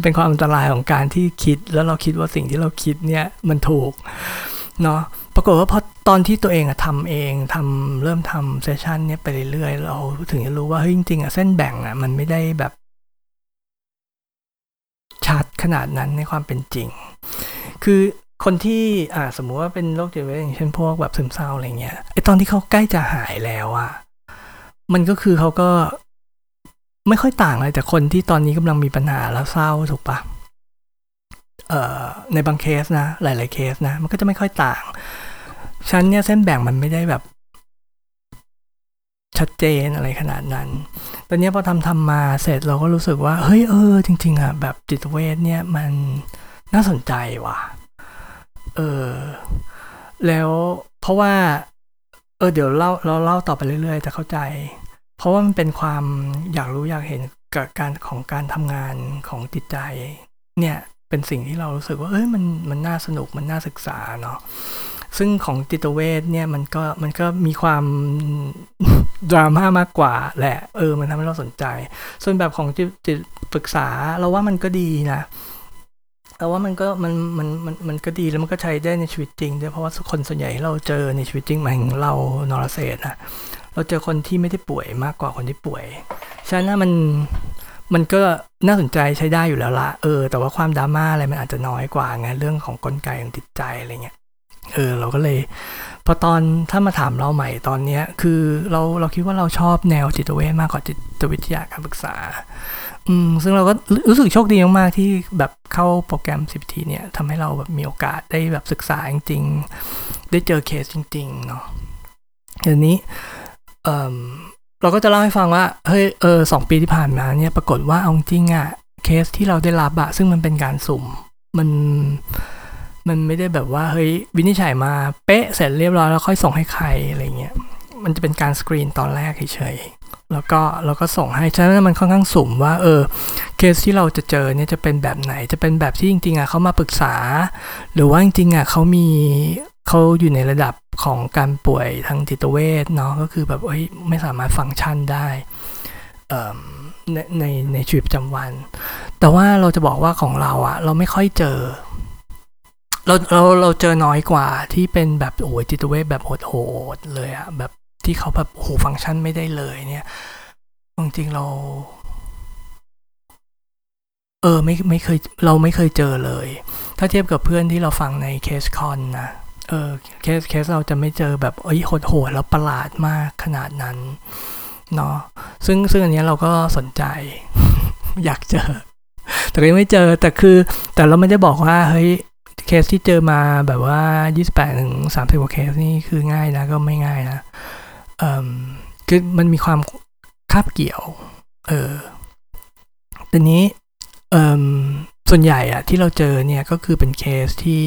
เป็นความอันตรายของการที่คิด แล้วเราคิดว่าสิ่งที่เราคิดเนี่ยมันถูกเนาะปรากฏว่าพอตอนที่ตัวเองอะทำเองทำเริ่มทำเซสชันเนี่ยไปเรื่อยๆเราถึงจะรู้ว่าเฮ้ยจริงๆอะเส้นแบ่งอะมันไม่ได้แบบ ชัดขนาดนั้นในความเป็นจริง คือ คนที่อ่าสมมุติว่าเป็นโรคจิตเวชอย่างเช่นพวกแบบซึมเศร้าอะไรเงี้ยไอตอนที่เขาใกล้จะหายแล้วอะมันก็คือเขาก็ไม่ค่อยต่างเลยแต่คนที่ตอนนี้กำลังมีปัญหาแล้วเศร้าถูกปะเอ่อในบางเคสนะ หลาย ๆ เคสนะ มันก็จะไม่ค่อยต่างฉันเนี่ยเส้นแบ่งมันไม่ได้แบบ ชัดเจนอะไรขนาดนั้น ตอนนี้พอทำทำมาเสร็จเราก็รู้สึกว่า เฮ้ยเออ จริง ๆอะแบบจิตเวชเนี่ยมันน่าสนใจว่ะ เออแล้วเพราะว่า เออเดี๋ยวเล่าเราเล่าต่อไปเรื่อยๆแต่เข้าใจ เพราะว่ามันเป็นความอยากรู้อยากเห็นกับการของการทำงานของจิตใจ เนี่ยเป็นสิ่งที่เรารู้สึกว่าเอ้ยมันมันน่าสนุกมันน่าศึกษาเนาะซึ่งของจิตเวชเนี่ยมันก็มันก็มีความดราม่ามากกว่าแหละ เออ มันทำให้เราสนใจ ส่วนแบบของจิตจิตปรึกษาเราว่ามันก็ดีนะ แต่ว่ามันก็มันมันมันมันก็ดีแล้วมันก็ใช้ได้ในชีวิตจริงด้วยเพราะว่าคนส่วนใหญ่เราเจอในชีวิตจริงหมายถึงเรานรเศษนะเราเจอคนที่ไม่ได้ป่วยมากกว่าคนที่ป่วยฉะนั้นมันมันก็น่าสนใจใช้ได้อยู่แล้วละเออ แต่ว่าความดราม่าอะไรมันอาจจะน้อยกว่าไงเรื่องของกลไกของจิตใจอะไรเงี้ยเออเราก็เลย พอตอนถ้ามาถามเราใหม่ตอนเนี้ยคือเราเราคิดว่าเราชอบแนวจิตเวชมากกว่าจิตวิทยาการปรึกษา อืมซึ่งเราก็รู้สึกโชคดีมากๆที่แบบเข้าโปรแกรม CPT เนี่ยทำให้เราแบบมีโอกาสได้แบบศึกษาจริงๆ ได้เจอเคสจริงๆเนาะทีนี้เออเราก็จะเล่าให้ฟังว่า เฮ้ย เออสองปีที่ผ่านมาเนี่ย ปรากฏว่าเอาจริงอะเคสที่เราได้รับอะซึ่งมันเป็นการสุ่ม มัน มันไม่ได้แบบว่าเฮ้ยวินิจฉัยมาเป๊ะเสร็จเรียบร้อยแล้วค่อยส่งให้ใครอะไรเงี้ยมันจะเป็นการสกรีนตอนแรกเฉยๆแล้วก็เราก็ส่งให้ฉะนั้นมันค่อนข้างสุ่มว่าเออเคสที่เราจะเจอเนี่ยจะเป็นแบบไหนจะเป็นแบบที่จริงๆอะเขามาปรึกษา หรือว่าจริงๆอะเขามีเขาอยู่ในระดับของการป่วยทางจิตเวชเนาะก็คือแบบเอ้ยไม่สามารถฟังก์ชันได้ในในในชีวิตประจำวัน แต่ว่าเราจะบอกว่าของเราอะเราไม่ค่อยเจอ เราเราเราเจอน้อยกว่าที่เป็นแบบโอ้ยจิตเวชแบบโหดๆเลยอะแบบที่เขาแบบโหฟังก์ชันไม่ได้เลยเนี่ยจริงๆเรา เออไม่ไม่เคยเราไม่เคยเจอเลย ถ้าเทียบกับเพื่อนที่เราฟังใน case con นะเออเคสเคสเราจะไม่เจอแบบเอ้ยโหดๆแล้วประหลาดมากขนาดนั้นเนาะซึ่งซึ่งอันนี้เราก็สนใจ อยากเจอ แต่ก็ยังไม่เจอแต่คือ แต่เราไม่ได้บอกว่าเฮ้ย เคสที่เจอมาแบบว่า 28ถึง30กว่าเคสนี่คือง่ายนะก็ไม่ง่ายนะเอ่อคือมันมีความคาบเกี่ยว เออแต่นี้เอ่อส่วนใหญ่อะที่เราเจอเนี่ยก็คือเป็นเคสที่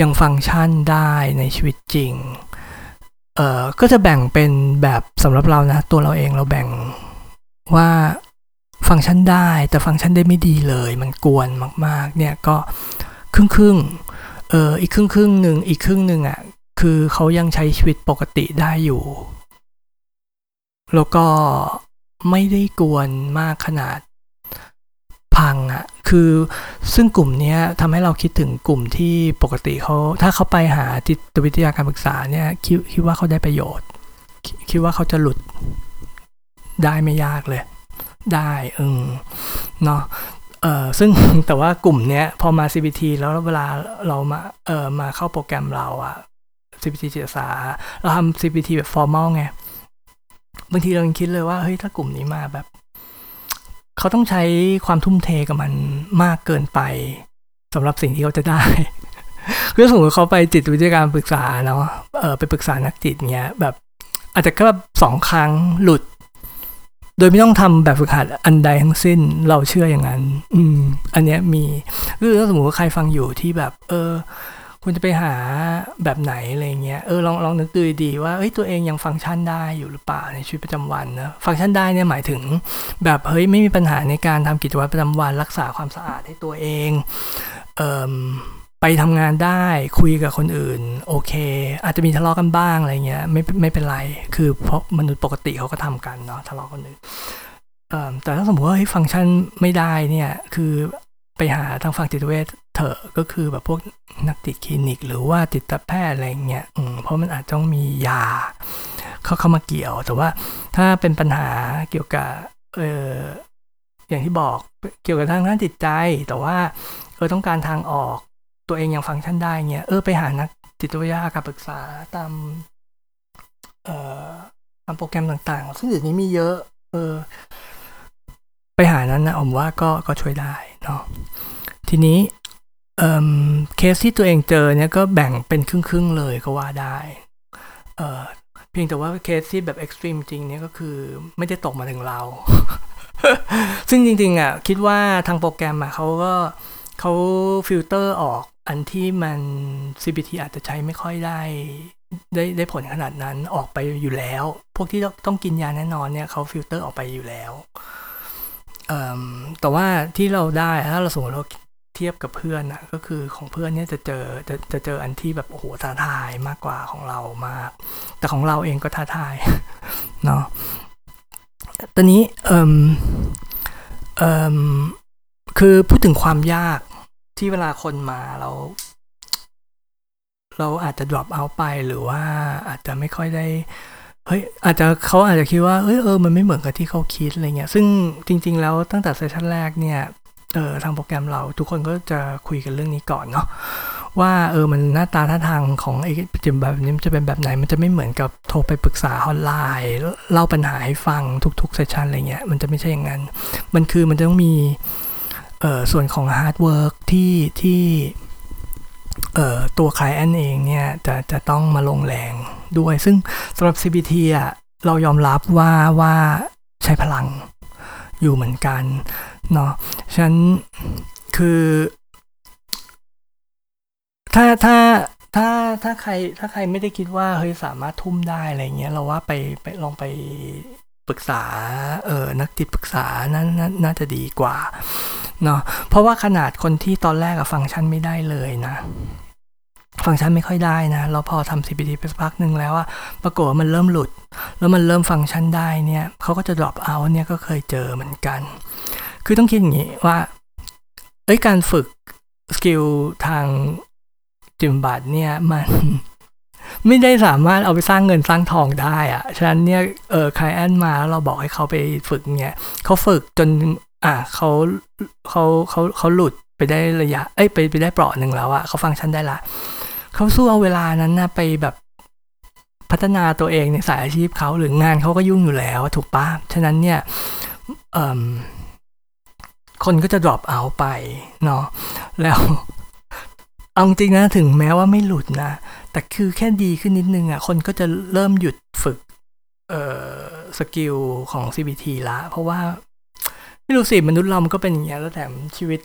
ยังฟังก์ชันได้ในชีวิตจริง เอ่อ ก็จะแบ่งเป็นแบบสำหรับเรานะ ตัวเราเองเราแบ่งว่าฟังก์ชันได้ แต่ฟังก์ชันได้ไม่ดีเลย มันกวนมาก ๆ เนี่ยก็ ครึ่งครึ่งเอออีกครึ่งครึ่งหนึ่งอีกครึ่งหนึ่งอะคือเขายังใช้ชีวิตปกติได้อยู่ แล้วก็ไม่ได้กวนมากขนาดพังอะคือซึ่งกลุ่มนี้ทำให้เราคิดถึงกลุ่มที่ปกติเขาถ้าเขาไปหาจิตวิทยาการปรึกษาเนี่ยคิดคิดว่าเขาได้ประโยชน์ คิดว่าเขาจะหลุดได้ไม่ยากเลย ได้เออเนาะ เออซึ่งแต่ว่ากลุ่มเนี้ยพอมา CBT แล้วเวลาเรามาเออมาเข้าโปรแกรมเราอะ CBT จิตศาเราทำ CBT แบบ formal ไง บางทีเราคิดเลยว่าเฮ้ยถ้ากลุ่มนี้มาแบบ เขาต้องใช้ความทุ่มเทกับมันมากเกินไปสำหรับสิ่งที่เขาจะได้คือสมมติเขาไปจิตวิทยาการปรึกษาเนาะเออไปปรึกษานักจิตเงี้ยแบบ อาจจะแค่แบบสองครั้งหลุด โดยไม่ต้องทำแบบฝึกหัดอันใดทั้งสิ้นเราเชื่ออย่างนั้น อืม อันเนี้ยมีคือถ้าสมมติว่าใครฟังอยู่ที่แบบ เออ คุณจะไปหาแบบไหนอะไรเงี้ยเออลองลองนึกดูดีว่าเอ้ยตัวเองยังฟังก์ชันได้อยู่หรือเปล่าในชีวิตประจำวันนะฟังก์ชันได้เนี่ยหมายถึง แบบเฮ้ยไม่มีปัญหาในการทำกิจวัตรประจำวัน รักษาความสะอาดให้ตัวเองเอ่อ ไปทำงานได้คุยกับคนอื่น โอเค อาจจะมีทะเลาะกันบ้างอะไรเงี้ยไม่ไม่เป็นไร คือเพราะมนุษย์ปกติเขาก็ทำกันเนาะทะเลาะกันอื่นแต่ถ้าสมมติว่าให้ฟังก์ชันไม่ได้เนี่ยคือไปหาทางฝั่งจิตเวชเถอะก็คือแบบพวกนักติดคลินิก หรือว่าจิตแพทย์อะไรเงี้ยอืมเพราะมันอาจต้องมียาเข้าเข้ามาเกี่ยว แต่ว่าถ้าเป็นปัญหาเกี่ยวกับเอออย่างที่บอกเกี่ยวกับทางด้านจิตใจ แต่ว่าเออต้องการทางออก ตัวเองยังฟังก์ชันได้เงี้ยเออไปหานักจิตวิทยากับปรึกษาตามเอ่อตามโปรแกรมต่างๆ ซึ่งเดี๋ยวนี้มีเยอะ เออ ไปหานั้นนะผมว่าก็ก็ช่วยได้เนาะทีนี้เอ่อเคสที่ตัวเองเจอเนี่ยก็แบ่งเป็นครึ่งๆเลยก็ว่าได้เออเพียงแต่ว่าเคสที่แบบ extreme จริงเนี่ยก็คือไม่ได้ตกมาถึงเรา ซึ่งจริงๆอะคิดว่าทางโปรแกรมอะเขาก็เขาฟิลเตอร์ออก อันที่มัน CBT อาจจะใช้ไม่ค่อยได้ได้ได้ผลขนาดนั้นออกไปอยู่แล้ว พวกที่ต้องกินยาแน่นอนเนี่ยเขาฟิลเตอร์ออกไปอยู่แล้ว แต่ว่าที่เราได้ถ้าเราสมมติเราเทียบกับเพื่อนอะก็คือของเพื่อนเนี่ยจะเจอจะจะเจออันที่แบบโอ้โหท้าทายมากกว่าของเรามาก แต่ของเราเองก็ท้าทายเนาะตอนนี้เอ่อเอ่อคือพูดถึงความยาก ที่เวลาคนมาเราเราอาจจะ drop out ไปหรือว่าอาจจะไม่ค่อยได้เฮ้ยอาจจะเขาอาจจะคิดว่าเอ้ยเออมันไม่เหมือนกับที่เขาคิดอะไรเงี้ยซึ่งจริง ๆ แล้วตั้งแต่เซสชันแรกเนี่ยเออทางโปรแกรมเราทุกคนก็จะคุยกันเรื่องนี้ก่อนเนาะว่าเออมันหน้าตาท่าทางของไอ้จิตบำบัดนี้มันจะเป็นแบบไหน มันจะไม่เหมือนกับโทรไปปรึกษาออนไลน์เล่าปัญหาให้ฟังทุกๆ session อะไรเงี้ยมันจะไม่ใช่อย่างนั้น มันคือมันจะต้องมี ส่วนของ hard work ที่ที่เออตัว client เองเนี่ยจะจะต้องมาลงแรงด้วย ซึ่งสำหรับ CBT อะเรายอมรับว่าว่าใช้พลังอยู่เหมือนกันเนาะฉันคือ ถ้าถ้าถ้าถ้าใครถ้าใครไม่ได้คิดว่าเฮ้ยสามารถทุ่มได้อะไรเงี้ยเราว่าไปไปลองไปปรึกษาเออนักจิตปรึกษานั้นน่าจะดีกว่า เนาะเพราะว่าขนาดคนที่ตอนแรกอะฟังก์ชันไม่ได้เลยนะ ฟังก์ชันไม่ค่อยได้นะเราพอทำ CPT ไปสักพักหนึ่งแล้วอะปรากฏว่ามันเริ่มหลุด แล้วมันเริ่มฟังก์ชันได้เนี่ยเขาก็จะ drop out เนี่ยก็เคยเจอเหมือนกัน คือต้องคิดอย่างนี้ว่าเอ้ยการฝึก skill ทางจิตบำบัดเนี่ยมันไม่ได้สามารถเอาไปสร้างเงินสร้างทองได้อะฉะนั้นเนี่ยเออ client มาแล้วเราบอกให้เขาไปฝึกเนี่ยเขาฝึกจน อะเขาเขาเขาเขาหลุดไปได้ระยะ เอ้ยไปไปได้เปลาะหนึ่งแล้วอะเขาฟังก์ชันได้ละเขาสู้เอาเวลานั้นนะไปแบบพัฒนาตัวเองในสายอาชีพเขาหรืองานเขาก็ยุ่งอยู่แล้วถูกปะฉะนั้นเนี่ยคนก็จะ drop out ไปเนาะแล้วเอาจริงนะถึงแม้ว่าไม่หลุดนะ แต่คือแค่ดีขึ้นนิดนึงอะ่ะคนก็จะเริ่มหยุดฝึกสกิลของ CBT ละ เพราะว่า ไม่รู้สิมนุษย์เรามันก็เป็นอย่างนี้แล้วแถมชีวิต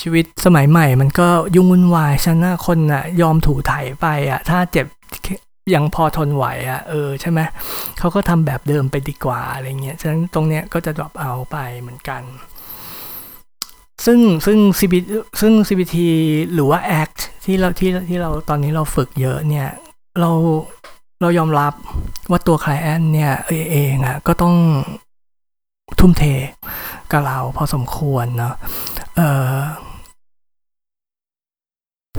ชีวิตสมัยใหม่ มันก็ยุ่งวุ่นวายฉันนะคนนะ่ะ ยอมถูถ่ายไปอะ่ะ ถ้าเจ็บยังพอทนไหวอะ่ะเออใช่ไหมเขาก็ทำแบบเดิมไปดีกว่าอะไรเงี้ยฉะนั้นตรงเนี้ยก็จะ drop out ไปเหมือนกัน ซึ่งซึ่ง CBT ซึ่ง CBT หรือว่า ACT ที่เราที่ที่เราตอนนี้เราฝึกเยอะเนี่ย เราเรายอมรับว่าตัวคลแอนเนี่ยเองอะ่ะก็ต้อง ทุ่มเทกับเราพอสมควรเนาะ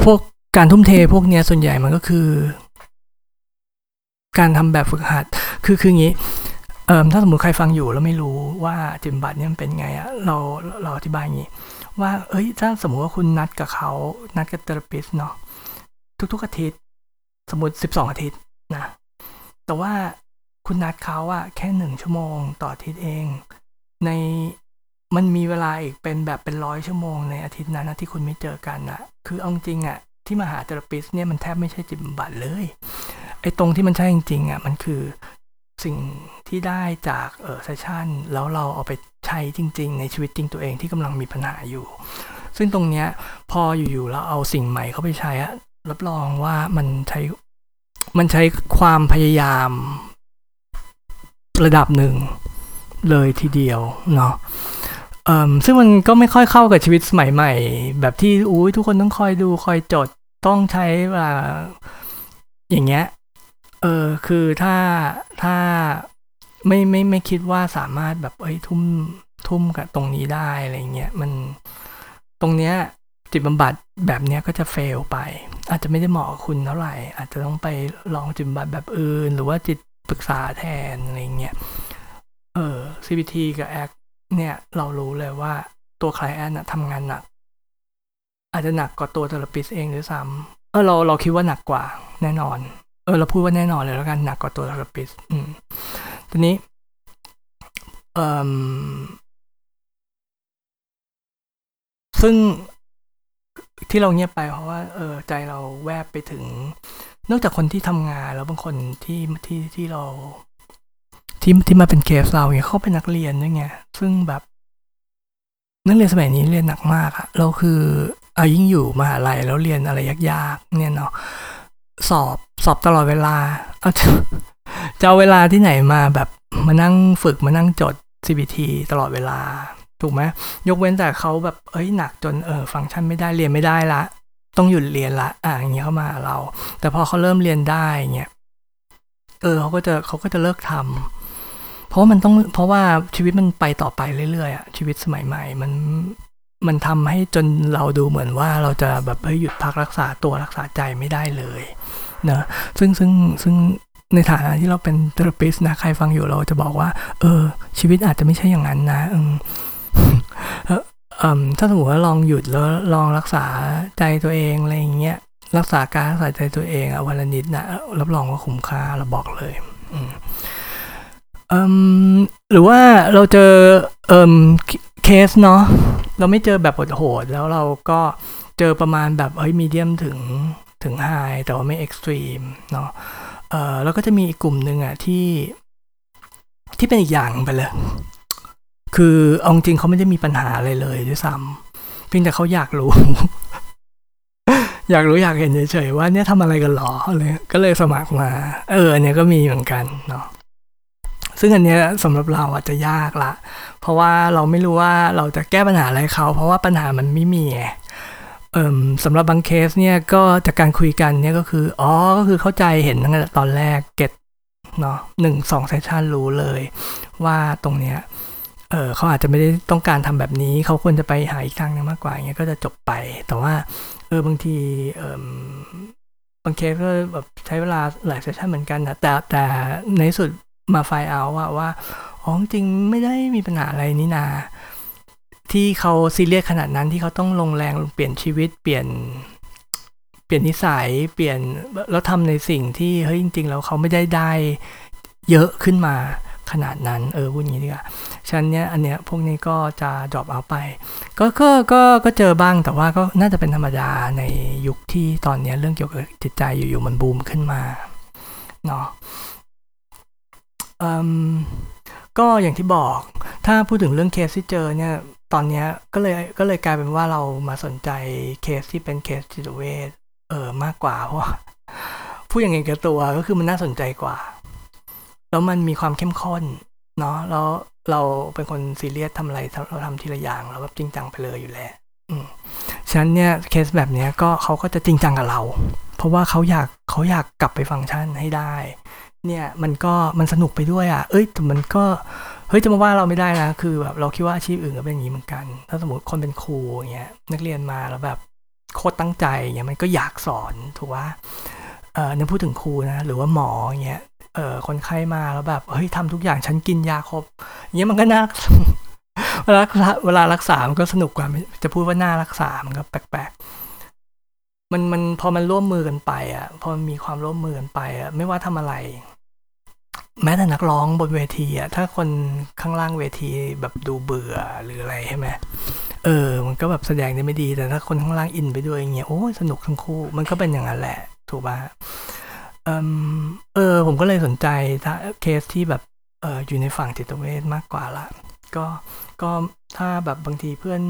พวกการทุ่มเทพวกเนี้ยส่วนใหญ่มันก็คือ การทำแบบฝึกหัด คือคืองี้เอ่อถ้าสมมติใครฟังอยู่แล้วไม่รู้ว่าจิมบัตเนี่ยมันเป็นไงอะเราเราอธิบายอย่างงี้ ว่า เอ้ยถ้าสมมติว่าคุณนัดกับเขานัดกับเทอราปิสเนาะทุกๆอาทิตย์ สมมติสิบสองอาทิตย์นะแต่ว่าคุณนัดเขาอะแค่หนึ่งชั่วโมงต่ออาทิตย์เอง ในมันมีเวลาอีกเป็นแบบเป็นร้อยชั่วโมงในอาทิตย์นั้นนะที่คุณไม่เจอกันอะคือเอาจริงอะที่มาหาเทอราปิสเนี่ยมันแทบไม่ใช่จิตบำบัดเลย ไอ้ตรงที่มันใช่จริงๆอะมันคือสิ่งที่ได้จากเออเซสชันแล้วเราเอาไปใช้จริง ๆ ในชีวิตจริงตัวเองที่กำลังมีปัญหาอยู่ ซึ่งตรงเนี้ยพออยู่ๆเราเอาสิ่งใหม่เข้าไปใช้อะรับรองว่ามันใช้มันใช้ความพยายามระดับหนึ่ง เลยทีเดียวเนาะซึ่งมันก็ไม่ค่อยเข้ากับชีวิตสมัยใหม่ แบบที่อุ้ยทุกคนต้องคอยดูคอยจดต้องใช้เวลาอย่างเงี้ยเออคือถ้าถ้าไม่ไม่ไม่คิดว่าสามารถแบบเอ้ยทุ่มทุ่มกับตรงนี้ได้อะไรเงี้ยมันตรงเนี้ยจิตบำบัดแบบเนี้ยก็จะเฟลไป อาจจะไม่ได้เหมาะคุณเท่าไหร่ อาจจะต้องไปลองจิตบำบัดแบบอื่น หรือว่าจิตปรึกษาแทนอะไรเงี้ย เออ CBT กับ ACT เนี่ยเรารู้เลยว่าตัวคลายแอนทำงานหนัก อาจจะหนักกว่าตัวเทอราปิสเองหรือซ้ำเออเราเราคิดว่าหนักกว่าแน่นอน เออเราพูดว่าแน่นอนเลยแล้วกันหนักกว่าตัวเทอราปิสอืมทีนี้เออซึ่งที่เราเงียบไปเพราะว่าเออใจเราแวบไปถึง นอกจากคนที่ทำงานแล้วบางคนที่ที่ที่เรา ที่ที่มาเป็นเคสเราเนี่ยเขาเป็นนักเรียนด้วยไงซึ่งแบบ นักเรียนสมัยนี้เรียนหนักมากอะเราคือเอายิ่งอยู่มหาลัยแล้วเรียนอะไรยากๆ เนี่ยเนาะสอบสอบตลอดเวลาเอาจะจะเอาเวลาที่ไหนมาแบบมานั่งฝึกมานั่งจด CBT ตลอดเวลา ถูกไหมยกเว้นแต่เขาแบบเอ้ยหนักจนเออฟังก์ชันไม่ได้เรียนไม่ได้ละ ต้องหยุดเรียนละ อ่าอย่างเงี้ยเข้ามาเรา แต่พอเขาเริ่มเรียนได้เงี้ยเออเขาก็จะเขาก็จะเลิกทำ เพราะมันต้องเพราะว่าชีวิตมันไปต่อไปเรื่อยๆอะชีวิตสมัยใหม่มันมันทำให้จนเราดูเหมือนว่าเราจะแบบเฮ้ยหยุดพักรักษาตัวรักษาใจไม่ได้เลยเนะซึ่งซึ่งซึ่งในฐานะที่เราเป็นเทอราปิสนะใครฟังอยู่เราจะบอกว่า เออ ชีวิตอาจจะไม่ใช่อย่างนั้นนะอืมถ้าสมมติว่าลองหยุดแล้วลองรักษาใจตัวเองอะไรอย่างเงี้ยรักษาการรักษาใจตัวเองอะวันละนิดนะรับรองว่าคุ้มค่าเราบอกเลย อืม หรือว่าเราเจอเอเคสเนาะเราไม่เจอแบบโหดๆแล้วเราก็เจอประมาณแบบเฮ้ยมีเดียมถึงถึงไฮแต่ว่าไม่เอ็กซ์ตรีมเนาะเออแล้วก็จะมีอีกกลุ่มหนึ่งอะที่ที่เป็นอีกอย่างไปเลย คือเอาจริงเขาไม่ได้มีปัญหาอะไรเลยด้วยซ้ำเพียงแต่เขาอยากรู้ อยากรู้อยากเห็นเฉยๆว่าเนี่ยทำอะไรกันหรอเลยก็เลยสมัครมา เออเนี่ยก็มีเหมือนกันเนาะ ซึ่งอันเนี้ยสำหรับเราอาจจะยากละ เพราะว่าเราไม่รู้ว่าเราจะแก้ปัญหาอะไรเขา เพราะว่าปัญหามันไม่มีเอ่สำหรับบางเคสเนี่ยก็จากการคุยกันเนี่ยก็คืออ๋อก็คือเข้าใจเห็นตั้งแต่ตอนแรก get เนาะหนึ่งสอง session รู้เลย ว่าตรงเนี้ยเออเขาอาจจะไม่ได้ต้องการทำแบบนี้เขาควรจะไปหาอีกทางนึงมากกว่าอย่างเงี้ยก็จะจบไป แต่ว่าเออบางทีเออบางเคสก็แบบใช้เวลาหลาย session เหมือนกันนะแต่แต่ในสุด มาไฟเอาว่าว่าอ๋อจริงไม่ได้มีปัญหาอะไรนี่นา ที่เขาซีเรียสขนาดนั้นที่เขาต้องลงแรงเปลี่ยนชีวิตเปลี่ยน เปลี่ยนนิสัยเปลี่ยนแล้วทำในสิ่งที่เฮ้ยจริง ๆ แล้วเขาไม่ได้ได้เยอะขึ้นมาขนาดนั้น เออพูดอย่างนี้ดีกว่าฉันเนี้ยอันเนี้ยพวกนี้ก็จะดรอปเอาไป ก็ก็ก็ก็เจอบ้างแต่ว่าก็น่าจะเป็นธรรมดาในยุคที่ตอนเนี้ยเรื่องเกี่ยวกับจิตใจอยู่ๆมันบูมขึ้นมาเนาะ ก็อย่างที่บอก ถ้าพูดถึงเรื่องเคสที่เจอเนี่ย ตอนนี้ก็เลยก็เลยกลายเป็นว่าเรามาสนใจเคสที่เป็นเคสจิตเวชเออมากกว่าเพราะพูดอย่างเงี้ยตัวก็คือมันน่าสนใจกว่า แล้วมันมีความเข้มข้นเนาะแล้วเราเป็นคนซีเรียสทำอะไรเราทำทีละอย่างเราแบบจริงจังไปเลยอยู่แล้วฉะนั้นเนี่ยเคสแบบนี้ก็เขาก็จะจริงจังกับเรา เพราะว่าเขาอยากเขาอยากกลับไปฟังก์ชันให้ได้ เนี่ยมันก็มันสนุกไปด้วยอะ เอ้ยแต่มันก็เฮ้ยจะมาว่าเราไม่ได้นะ คือแบบเราคิดว่าอาชีพอื่นก็เป็นอย่างนี้เหมือนกัน ถ้าสมมติคนเป็นครูอย่างเงี้ยนักเรียนมาแล้วแบบโคตรตั้งใจอย่างเงี้ยมันก็อยากสอนถูกว่าเออเนี่ยพูดถึงครูนะหรือว่าหมออย่างเงี้ยเออคนไข้มาแล้วแบบเฮ้ยทำทุกอย่างฉันกินยาครบอย่างเงี้ยมันก็น่าเวลาเวลารักษา มันก็สนุกกว่าจะพูดว่าน่ารักษา มันก็แปลกๆมันมันพอมันร่วมมือกันไปอะพอมันมีความร่วมมือกันไปอะไม่ว่าทำอะไร แม้แต่นักร้องบนเวทีอะถ้าคนข้างล่างเวทีแบบดูเบื่อหรืออะไรใช่ไหมเออ มันก็แบบแสดงได้ไม่ดี แต่ถ้าคนข้างล่างอินไปด้วยอย่างเงี้ยโอ้สนุกทั้งคู่ มันก็เป็นอย่างนั้นแหละ ถูกป่ะเออเออผมก็เลยสนใจถ้าเคสที่แบบเอออยู่ในฝั่งจิตเวชมากกว่าละก็ก็ถ้าแบบบางทีเพื่อน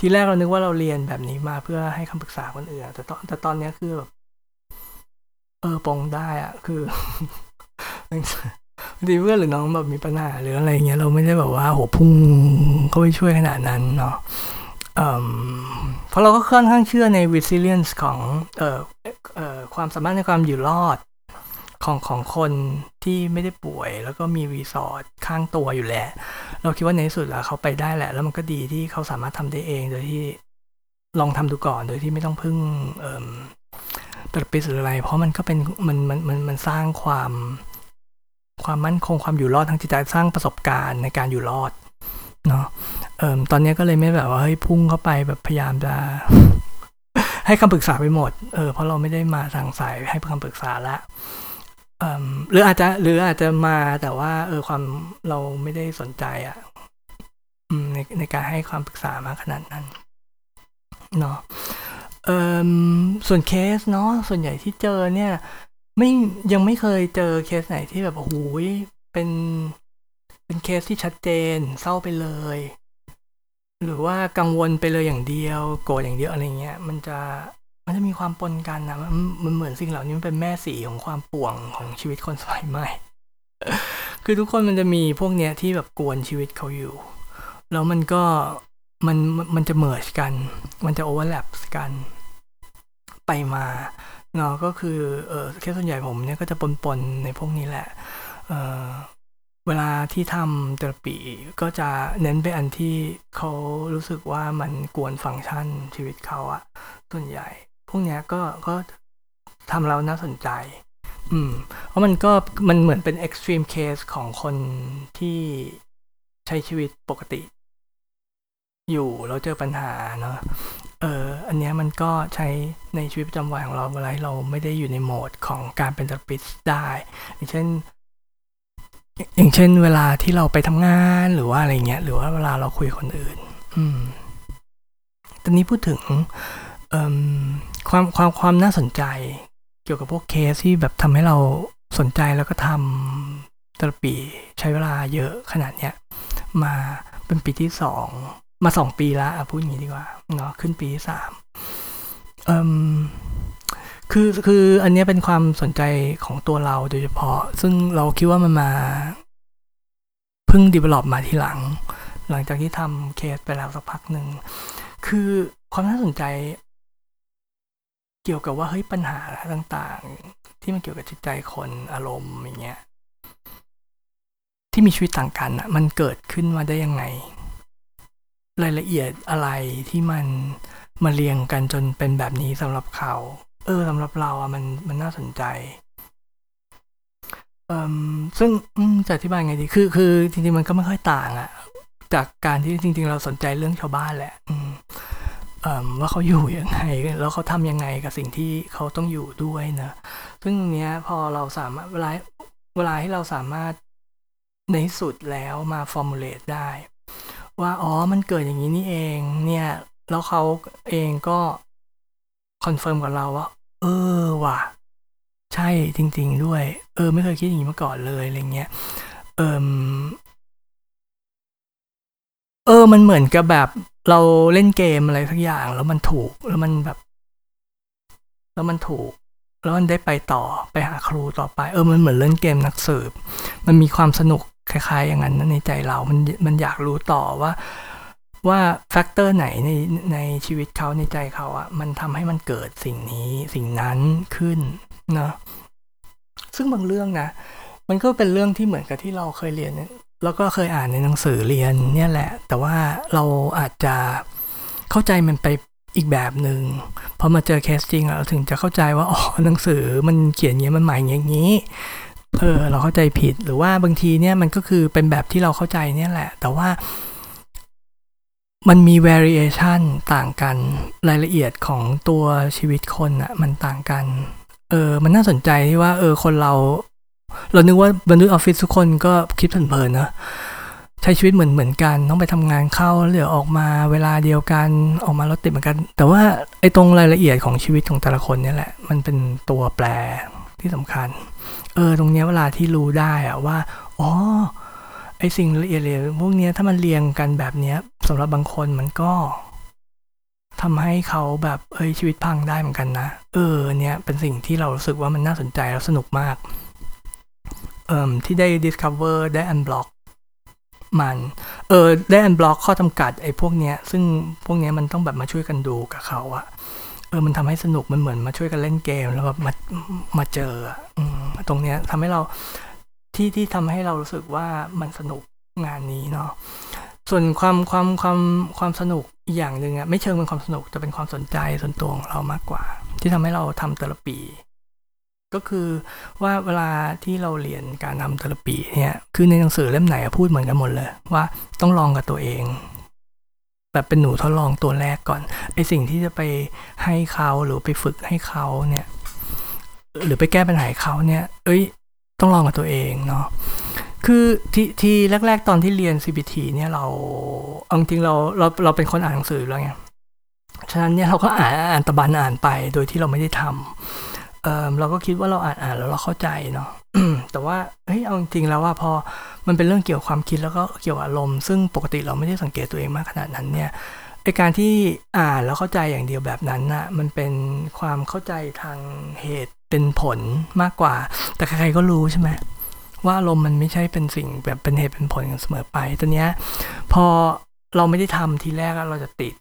ทีแรกเรานึกว่าเราเรียนแบบนี้มาเพื่อให้คำปรึกษาคนอื่นแต่ตอนแต่ตอนนี้คือแบบเออปองได้อะคือ บางทีเพื่อนหรือน้องแบบมีปัญหาหรืออะไรเงี้ยเราไม่ได้แบบว่าโหพุ่งเข้าไปช่วยขนาดนั้นเนาะเพราะเราก็ค่อนข้างเชื่อใน resilience ของเอ่อเอ่อความสามารถในความอยู่รอดของของคนที่ไม่ได้ป่วย แล้วก็มีรีสอร์ทข้างตัวอยู่แหละเราคิดว่าในที่สุดแล้วเขาไปได้แหละ แล้วมันก็ดีที่เขาสามารถทำได้เองโดยที่ลองทำดูก่อนโดยที่ไม่ต้องพึ่งเอ่อตรปิสหรืออะไร เพราะมันก็เป็นมันมันมันมันสร้างความ ความมั่นคงความอยู่รอดทางจิตใจสร้างประสบการณ์ในการอยู่รอดเนาะเอ่อตอนนี้ก็เลยไม่แบบว่าเฮ้ยพุ่งเข้าไปแบบพยายามจะให้คำปรึกษาไปหมด เออ เพราะเราไม่ได้มาทางสายให้คำปรึกษาละเออหรืออาจจะหรืออาจจะมาแต่ว่า เออความเราไม่ได้สนใจอะ่ะในในการให้ความปรึกษามาขนาดนั้นเนาะเออส่วนเคสเนาะส่วนใหญ่ที่เจอเนี่ย ไม่ยังไม่เคยเจอเคสไหนที่แบบโอ้โหเป็นเป็นเคสที่ชัดเจนเศร้าไปเลย หรือว่ากังวลไปเลยอย่างเดียว โกรธอย่างเดียวอะไรเงี้ย มันจะมันจะมีความปนกันนะมันมันเหมือนสิ่งเหล่านี้มันเป็นแม่สีของความป่วงของชีวิตคนสมัยใหม่ คือทุกคนมันจะมีพวกเนี้ยที่แบบกวนชีวิตเขาอยู่ แล้วมันก็มันมันจะเมิร์ชกัน มันจะโอเวอร์แลปกัน ไปมา เนาะก็คือเออแค่ส่วนใหญ่ผมเนี่ยก็จะปนๆในพวกนี้แหละ เออเวลาที่ทำเทอราปีก็จะเน้นไปอันที่เขารู้สึกว่ามันกวนฟังก์ชันชีวิตเขาอะส่วนใหญ่ พวกเนี้ยก็ก็ทำแล้วน่าสนใจ อืม เพราะมันก็มันเหมือนเป็น extreme case ของคนที่ใช้ชีวิตปกติ อยู่แล้วเจอปัญหาเนาะ เอออันนี้มันก็ใช้ในชีวิตประจำวันของเราเวลาเราไม่ได้อยู่ในโหมดของการเป็น therapist ได้ อย่างเช่น อย่างเช่น เวลาที่เราไปทำงานหรือว่าอะไรเงี้ย หรือว่าเวลาเราคุยคนอื่น อืมตอนนี้พูดถึงความความความน่าสนใจ เกี่ยวกับพวกเคสที่แบบทำให้เราสนใจแล้วก็ทำเทอราปีใช้เวลาเยอะขนาดเนี้ยมาเป็นปีที่สอง มาสองปีแล้วพูดอย่างนี้ดีกว่าเนาะขึ้นปีสามเอ่อคือคืออันนี้เป็นความสนใจของตัวเราโดยเฉพาะ ซึ่งเราคิดว่ามันมาเพิ่งดีเวล็อปมาทีหลัง หลังจากที่ทำเคสไปแล้วสักพักหนึ่ง คือความน่าสนใจ เกี่ยวกับว่าเฮ้ยปัญหาต่างๆ ที่มันเกี่ยวกับจิตใจคนอารมณ์อย่างเงี้ยที่มีชีวิตต่างกันอะ มันเกิดขึ้นมาได้ยังไง รายละเอียดอะไรที่มันมาเรียงกันจนเป็นแบบนี้สำหรับเขา เออสำหรับเราอะมันมันน่าสนใจอ่อซึ่งจะอธิบายไงดี คือ คือจริงๆมันก็ไม่ค่อยต่างอะจากการที่จริง ๆ เราสนใจเรื่องชาวบ้านแหละอืมว่าเขาอยู่ยังไง แล้วเขาทำยังไงกับสิ่งที่เขาต้องอยู่ด้วยนะซึ่งเนี้ยพอเราสามารถเวลาเวลาที่เราสามารถในสุดแล้วมาฟอร์มูลเลตได้ ว่าอ๋อมันเกิดอย่างนี้นี่เองเนี่ย แล้วเขาเองก็ confirm กับเราว่า เออว่ะ ใช่จริง ๆ ด้วย เออ ไม่เคยคิดอย่างนี้มาก่อนเลยอะไรเงี้ยเออเออ มันเหมือนกับแบบเราเล่นเกมอะไรสักอย่าง แล้วมันถูกแล้วมันแบบ แล้วมันถูก แล้วมันได้ไปต่อไปหา clue ต่อไป เออมันเหมือนเล่นเกมนักสืบ มันมีความสนุก คล้าย ๆ อย่างนั้นในใจเรามันมันอยากรู้ต่อว่า ว่า factor ไหนในในชีวิตเขาในใจเขาอะมันทำให้มันเกิดสิ่งนี้สิ่งนั้นขึ้นเนาะซึ่งบางเรื่องนะมันก็เป็นเรื่องที่เหมือนกับที่เราเคยเรียน แล้วก็เคยอ่านในหนังสือเรียนเนี่ยแหละ แต่ว่าเราอาจจะเข้าใจมันไปอีกแบบหนึ่งพอมาเจอเคสจริงเราถึงจะเข้าใจว่าอ๋อหนังสือมันเขียนอย่างนี้มันหมายอย่างนี้ เออเราเข้าใจผิดหรือว่าบางทีเนี่ยมันก็คือเป็นแบบที่เราเข้าใจเนี่ยแหละ แต่ว่ามันมี variation ต่างกันรายละเอียดของตัวชีวิตคนอะมันต่างกัน เออ มันน่าสนใจที่ว่า เออ คนเรา เรานึกว่าบรรดุออฟฟิศทุกคนก็คิดเพลินๆนะใช้ชีวิตเหมือนเหมือนกัน ต้องไปทำงานเข้าแล้วเดี๋ยวออกมาเวลาเดียวกันออกมารถติดเหมือนกัน แต่ว่าไอ้ตรงรายละเอียดของชีวิตของแต่ละคนเนี่ยแหละ มันเป็นตัวแปรที่สำคัญ เออตรงเนี้ยเวลาที่รู้ได้อะว่าอ๋อไอสิ่งละเอียดเลยพวกเนี้ยถ้ามันเรียงกันแบบเนี้ยสำหรับบางคนมันก็ทำให้เขาแบบเอ้ยชีวิตพังได้เหมือนกันนะ เออเนี่ยเป็นสิ่งที่เรารู้สึกว่ามันน่าสนใจแล้วสนุกมาก เอ่อที่ได้ discover ได้ unblock มัน เออได้ unblock ข้อจำกัดไอ้พวกเนี้ย ซึ่งพวกเนี้ยมันต้องแบบมาช่วยกันดูกับเขาอะ เออมันทำให้สนุกมันเหมือนมาช่วยกันเล่นเกมแล้วแบบมามาเจออตรงเนี้ยทำให้เราที่ที่ทำให้เรารู้สึกว่ามันสนุกงานนี้เนาะส่วนความความความความสนุกอีกอย่างหนึ่งอะไม่เชิงเป็นความสนุกแต่เป็นความสนใจส่วนตัวของเรามากกว่า ที่ทำให้เราทำเทอราปี ก็คือว่าเวลาที่เราเรียนการทำเทอราปีเนี่ยคือในหนังสือเล่มไหนพูดเหมือนกันหมดเลย ว่าต้องลองกับตัวเอง แบบเป็นหนูทดลองตัวแรกก่อนไอสิ่งที่จะไปให้เขาหรือไปฝึกให้เขาเนี่ย หรือไปแก้ปัญหาเขาเนี่ย เอ้ย ต้องลองกับตัวเองเนาะคือที่ที่แรก ๆ ตอนที่เรียน CBT เนี่ยเราเอาจริงเราเราเราเป็นคนอ่านหนังสือแล้วไงฉะนั้นเนี่ยเราก็อ่านอ่านตะบันอ่านไปโดยที่เราไม่ได้ทำเออเราก็คิดว่าเราอ่านอ่านแล้วเราเข้าใจเนาะแต่ว่าเฮ้ยเอาจริงแล้วว่าพอมันเป็นเรื่องเกี่ยวความคิดแล้วก็เกี่ยวอารมณ์ ซึ่งปกติเราไม่ได้สังเกตตัวเองมากขนาดนั้นเนี่ยไอการที่อ่านแล้วเข้าใจอย่างเดียวแบบนั้นนะ่ะมันเป็นความเข้าใจทางเหตุเป็นผลมากกว่า แต่ใครๆก็รู้ใช่ไหมว่าอารมณ์มันไม่ใช่เป็นสิ่งแบบเป็นเหตุเป็นผลกันเสมอไปตอนนี้ยพอเราไม่ได้ทำทีแรกเราจะติด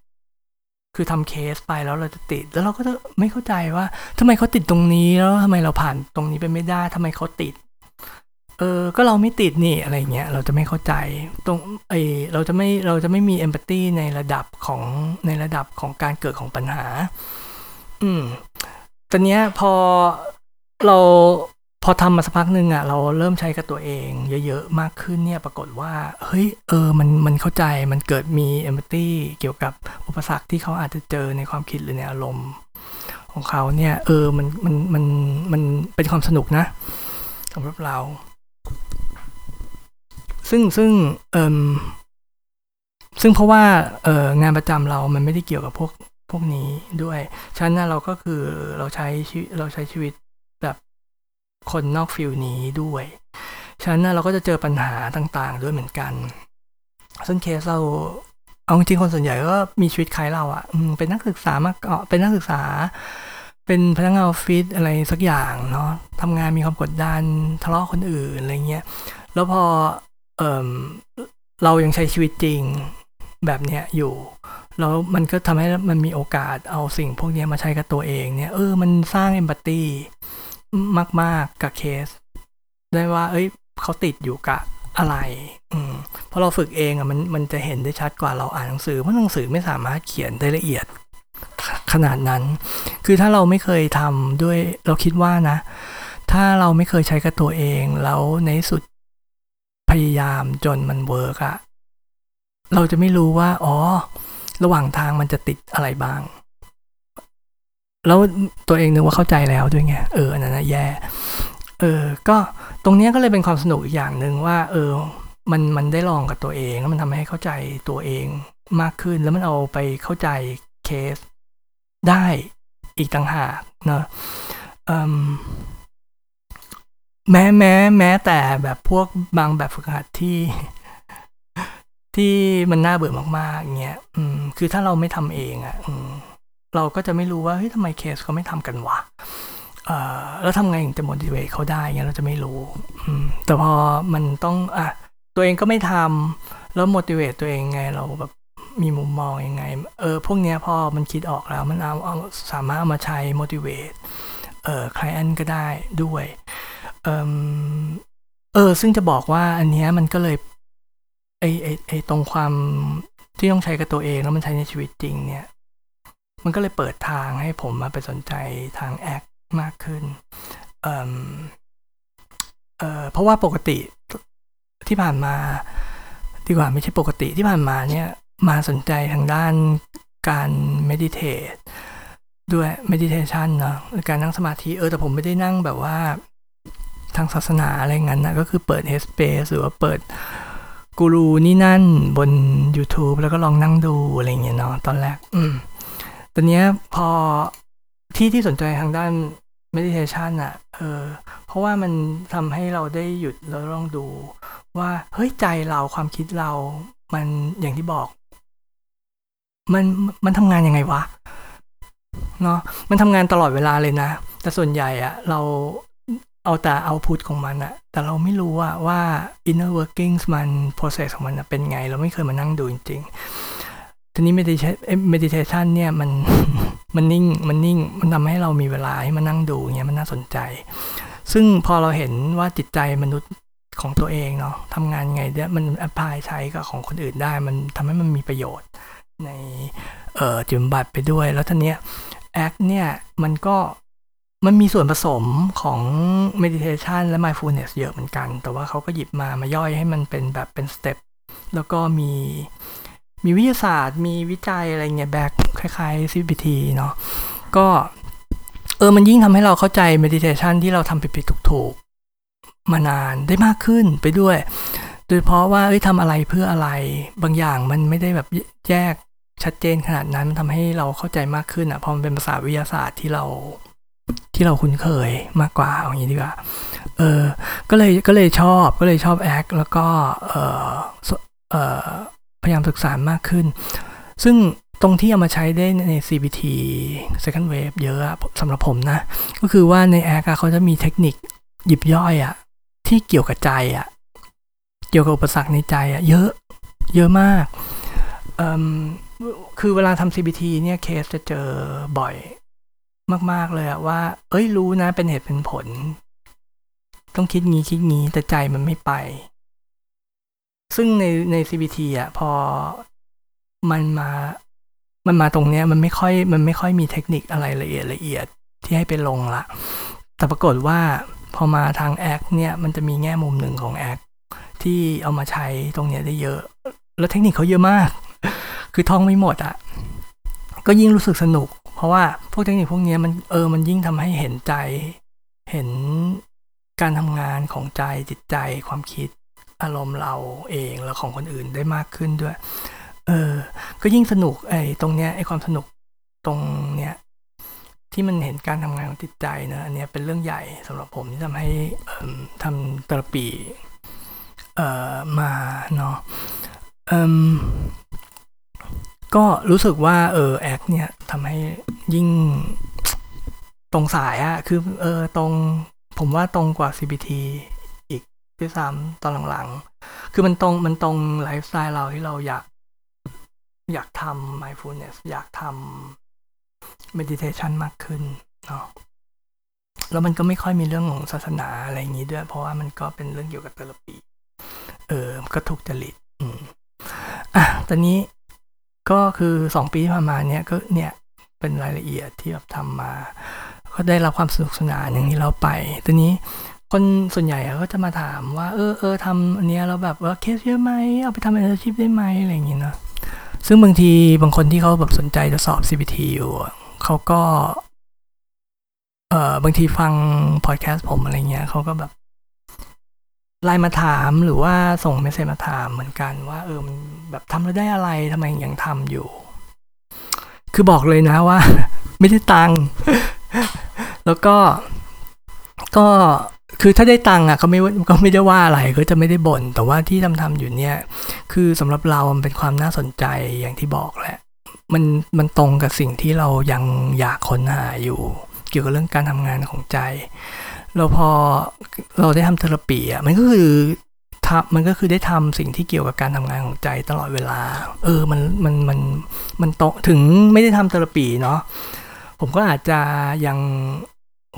คือทำเคสไปแล้วเราจะติด แล้วเราก็จะไม่เข้าใจว่าทำไมเขาติดตรงนี้แล้วทำไมเราผ่านตรงนี้ไปไม่ได้ทำไมเขาติด เออ ก็เราไม่ติดนี่อะไรเงี้ย เราจะไม่เข้าใจตรงไอเราจะไม่เราจะไม่มีเอมพัตตีในระดับของในระดับของการเกิดของปัญหา อืมตอนเนี้ยพอเรา พอทำมาสักพักหนึ่งอะเราเริ่มใช้กับตัวเองเยอะๆ มากขึ้นเนี่ยปรากฏว่า เฮ้ยเออมันมันเข้าใจมันเกิดมีเอมพัตตีเกี่ยวกับอุปสรรคที่เขาอาจจะเจอในความคิดหรือในอารมณ์ของเขาเนี่ย เออมันมันมันมันเป็นความสนุกนะสำหรับเรา ซึ่งซึ่งเออซึ่งเพราะว่าเอองานประจำเรามันไม่ได้เกี่ยวกับพวกพวกนี้ด้วย ฉะนั้นเราก็คือเราใช้ชีวิตเราใช้ชีวิต คนนอก field นี้ด้วย ฉะนั้นเราก็จะเจอปัญหาต่างๆ ด้วยเหมือนกัน ซึ่งเคสเราเอาจริงคนส่วนใหญ่ก็มีชีวิตคล้ายเราอะ่ะเป็นนักศึกษามากเป็นนักศึกษา เป็นพนักงานออฟฟิศอะไรสักอย่างเนาะทำงานมีความกดดันทะเลาะคนอื่นอะไรเงี้ย แล้วพอเออเรายังใช้ชีวิตจริงแบบเนี้ยอยู่แล้วมันก็ทำให้มันมีโอกาสเอาสิ่งพวกนี้มาใช้กับตัวเองเนี่ยเออมันสร้าง empathy มาก ๆ กับเคส ได้ว่า เอ้ยเขาติดอยู่กับอะไร อืมพอเราฝึกเองอะมันมันจะเห็นได้ชัดกว่าเราอ่านหนังสือเพราะหนังสือไม่สามารถเขียนได้ละเอียดขนาดนั้น คือถ้าเราไม่เคยทำด้วยเราคิดว่านะ ถ้าเราไม่เคยใช้กับตัวเอง แล้วในสุดพยายามจนมัน work อะเราจะไม่รู้ว่า อ๋อ ระหว่างทางมันจะติดอะไรบ้าง แล้วตัวเองนึกว่าเข้าใจแล้วด้วยไงเอออันนั้นแย่เออก็ตรงนี้ก็เลยเป็นความสนุกอีกอย่างหนึ่งว่า เออ มันมันได้ลองกับตัวเองแล้วมันทำให้เข้าใจตัวเองมากขึ้น แล้วมันเอาไปเข้าใจเคสได้อีกต่างหากเนาะแม้แม้แม้แต่แบบพวกบางแบบฝึกหัดที่ที่มันน่าเบื่อมากๆเงี้ย อืม คือถ้าเราไม่ทำเองอะ่ะ อืม เราก็จะไม่รู้ว่าเฮ้ยทำไมเคสเขาไม่ทำกันวะแล้วทำไงถึงจะ motivate เขาได้เงี้ยเราจะไม่รู้แต่พอมันต้องอะตัวเองก็ไม่ทำแล้ว motivate ตัวเองไงเราแบบมีมุมมองยังไง เออ พวกเนี้ยพอมันคิดออกแล้ว มันเอาเอาสามารถเอามาใช้ motivate เออ client ก็ได้ด้วย เออเออ ซึ่งจะบอกว่าอันเนี้ยมันก็เลยไอไอไอตรงความที่ต้องใช้กับตัวเองแล้วมันใช้ในชีวิตจริงเนี่ย มันก็เลยเปิดทางให้ผมมาไปสนใจทาง ACT มากขึ้นเออเออเพราะว่าปกติที่ผ่านมาดีกว่าไม่ใช่ปกติที่ผ่านมาเนี่ยมาสนใจทางด้านการ meditate ด้วย meditation เนาะการนั่งสมาธิเออแต่ผมไม่ได้นั่งแบบว่าทางศาสนาอะไรงั้นนะก็คือเปิด Headspace หรือว่าเปิดกูรูนี่นั่นบน YouTube แล้วก็ลองนั่งดูอะไรเงี้ยเนาะตอนแรก อืม ตอนนี้พอที่ที่สนใจทางด้าน meditation อะ เออ เพราะว่ามันทำให้เราได้หยุดแล้วลองดู ว่า เฮ้ยใจเราความคิดเรา มันอย่างที่บอก มันมันทำงานยังไงวะเนาะมันทำงานตลอดเวลาเลยนะ แต่ส่วนใหญ่อะเราเอาแต่เอาพุทของมันอะแต่เราไม่รู้ว่าว่า inner workings มัน process ของมันเป็นไง เราไม่เคยมานั่งดูจริง ๆ ทีนี้ meditation meditation เนี่ยมันมันนิ่งมันนิ่งมันทำให้เรามีเวลาให้มานั่งดูเงี้ยมันน่าสนใจ ซึ่งพอเราเห็นว่าจิตใจมนุษย์ของตัวเองเนาะทำงานไงเนี่ยมันแอพพลายใช้กับของคนอื่นได้ มันทำให้มันมีประโยชน์ในเอ่อจิมบัตไปด้วย แล้วท่านี้ACT เนี่ยมันก็มันมีส่วนผสมของ meditation และ mindfulness เยอะเหมือนกัน แต่ว่าเขาก็หยิบมามาย่อยให้มันเป็นแบบเป็น step แล้วก็มี มีวิทยาศาสตร์ มีวิจัยอะไรเงี้ยแบบคล้ายๆ CBT เนาะก็เออมันยิ่งทำให้เราเข้าใจ meditation ที่เราทำผิดๆถูกๆ มานานได้มากขึ้นไปด้วย โดยเพราะว่าเอ้ยทำอะไรเพื่ออะไรบางอย่างมันไม่ได้แบบแยกชัดเจนขนาดนั้นมันทำให้เราเข้าใจมากขึ้นอะพอมันเป็นภาษาวิทยาศาสตร์ที่เราที่เราคุ้นเคยมากกว่าอย่างนี้ดีกว่า เออ ก็เลยก็เลยชอบก็เลยชอบแอคแล้วก็เออเออ ยายามศึกษามากขึ้น ซึ่งตรงที่เอามาใช้ได้ใน CBT second wave เยอะสำหรับผมนะ ก็คือว่าในแอคเขาจะมีเทคนิคหยิบย่อยอะที่เกี่ยวกับใจอะเกี่ยวกับอุปสรรคในใจอะเยอะเยอะมาก คือเวลาทำ CBT เนี่ยเคสจะเจอบ่อยมาก ๆ เลยอะว่า เอ้ยรู้นะเป็นเหตุเป็นผล ต้องคิดงี้คิดงี้แต่ใจมันไม่ไป ซึ่งในใน CBT อะพอมันมามันมาตรงเนี้ยมันไม่ค่อยมันไม่ค่อยมีเทคนิคอะไรละเอียดละเอียดที่ให้ไปลงละ แต่ปรากฏว่าพอมาทางแอคเนี่ยมันจะมีแง่มุมหนึ่งของแอคที่เอามาใช้ตรงเนี้ยได้เยอะ แล้วเทคนิคเขาเยอะมาก คือท่องไม่หมดอะก็ยิ่งรู้สึกสนุก เพราะว่าพวกเทคนิคพวกนี้มันเออมันยิ่งทำให้เห็นใจ เห็นการทำงานของใจจิตใจความคิด อารมณ์เราเองแล้วของคนอื่นได้มากขึ้นด้วย เออ ก็ยิ่งสนุกไอ้ตรงเนี้ยไอ้ความสนุกตรงเนี้ยที่มันเห็นการทำงานของจิตใจนะอันนี้เป็นเรื่องใหญ่สำหรับผมที่ทำให้ทำเตอร์ปีเอ่อมาเนาะก็รู้สึกว่าเออแอคเนี่ยทำให้ยิ่งตรงสายอะคือเออตรงผมว่าตรงกว่า CBT ด้วยซ้ำตอนหลังๆ คือมันตรงมันตรงไลฟ์สไตล์เราที่เราอยาก อยากทำ mindfulness อยากทำ meditation มากขึ้นเนาะแล้วมันก็ไม่ค่อยมีเรื่องของศาสนาอะไรอย่างนี้ด้วย เพราะว่ามันก็เป็นเรื่องเกี่ยวกับเทอราปี เออ ก็ถูกจริต อืม อะ ตอนนี้ก็คือสองปีที่ผ่านมาเนี่ยก็เนี่ยเป็นรายละเอียดที่แบบทำมา ก็ได้รับความสนุกสนานอย่างที่เราไปตอนนี้ คนส่วนใหญ่ก็จะมาถามว่า เออเออทำอันเนี้ยเราแบบว่าเคสเยอะไหมเอาไปทำเป็นอาชีพได้ไหมอะไรอย่างเงี้ยเนาะซึ่งบางทีบางคนที่เขาแบบสนใจจะสอบ CBT อยู่เขาก็เออบางทีฟังพอดแคสต์ผมอะไรเงี้ยเขาก็แบบไลน์มาถามหรือว่าส่งเมสเซจมาถามเหมือนกันว่า เออมันแบบทำแล้วได้อะไรทำไมยังทำอยู่ คือบอกเลยนะว่า ไม่ได้ตังค์แล้วก็ก็ คือถ้าได้ตังค์อะก็ไม่ก็ไม่ได้ว่าอะไรก็จะไม่ได้บ่น แต่ว่าที่ทำทำอยู่เนี่ย คือสำหรับเรามันเป็นความน่าสนใจอย่างที่บอกแหละ มันมันตรงกับสิ่งที่เรายังอยากค้นหาอยู่ เกี่ยวกับเรื่องการทำงานของใจ เราพอเราได้ทำเทอราปีอะมันก็คือทำมันก็คือได้ทำสิ่งที่เกี่ยวกับการทำงานของใจตลอดเวลา เออมันมันมันมันโตถึงไม่ได้ทำเทอราปีเนาะผมก็อาจจะยัง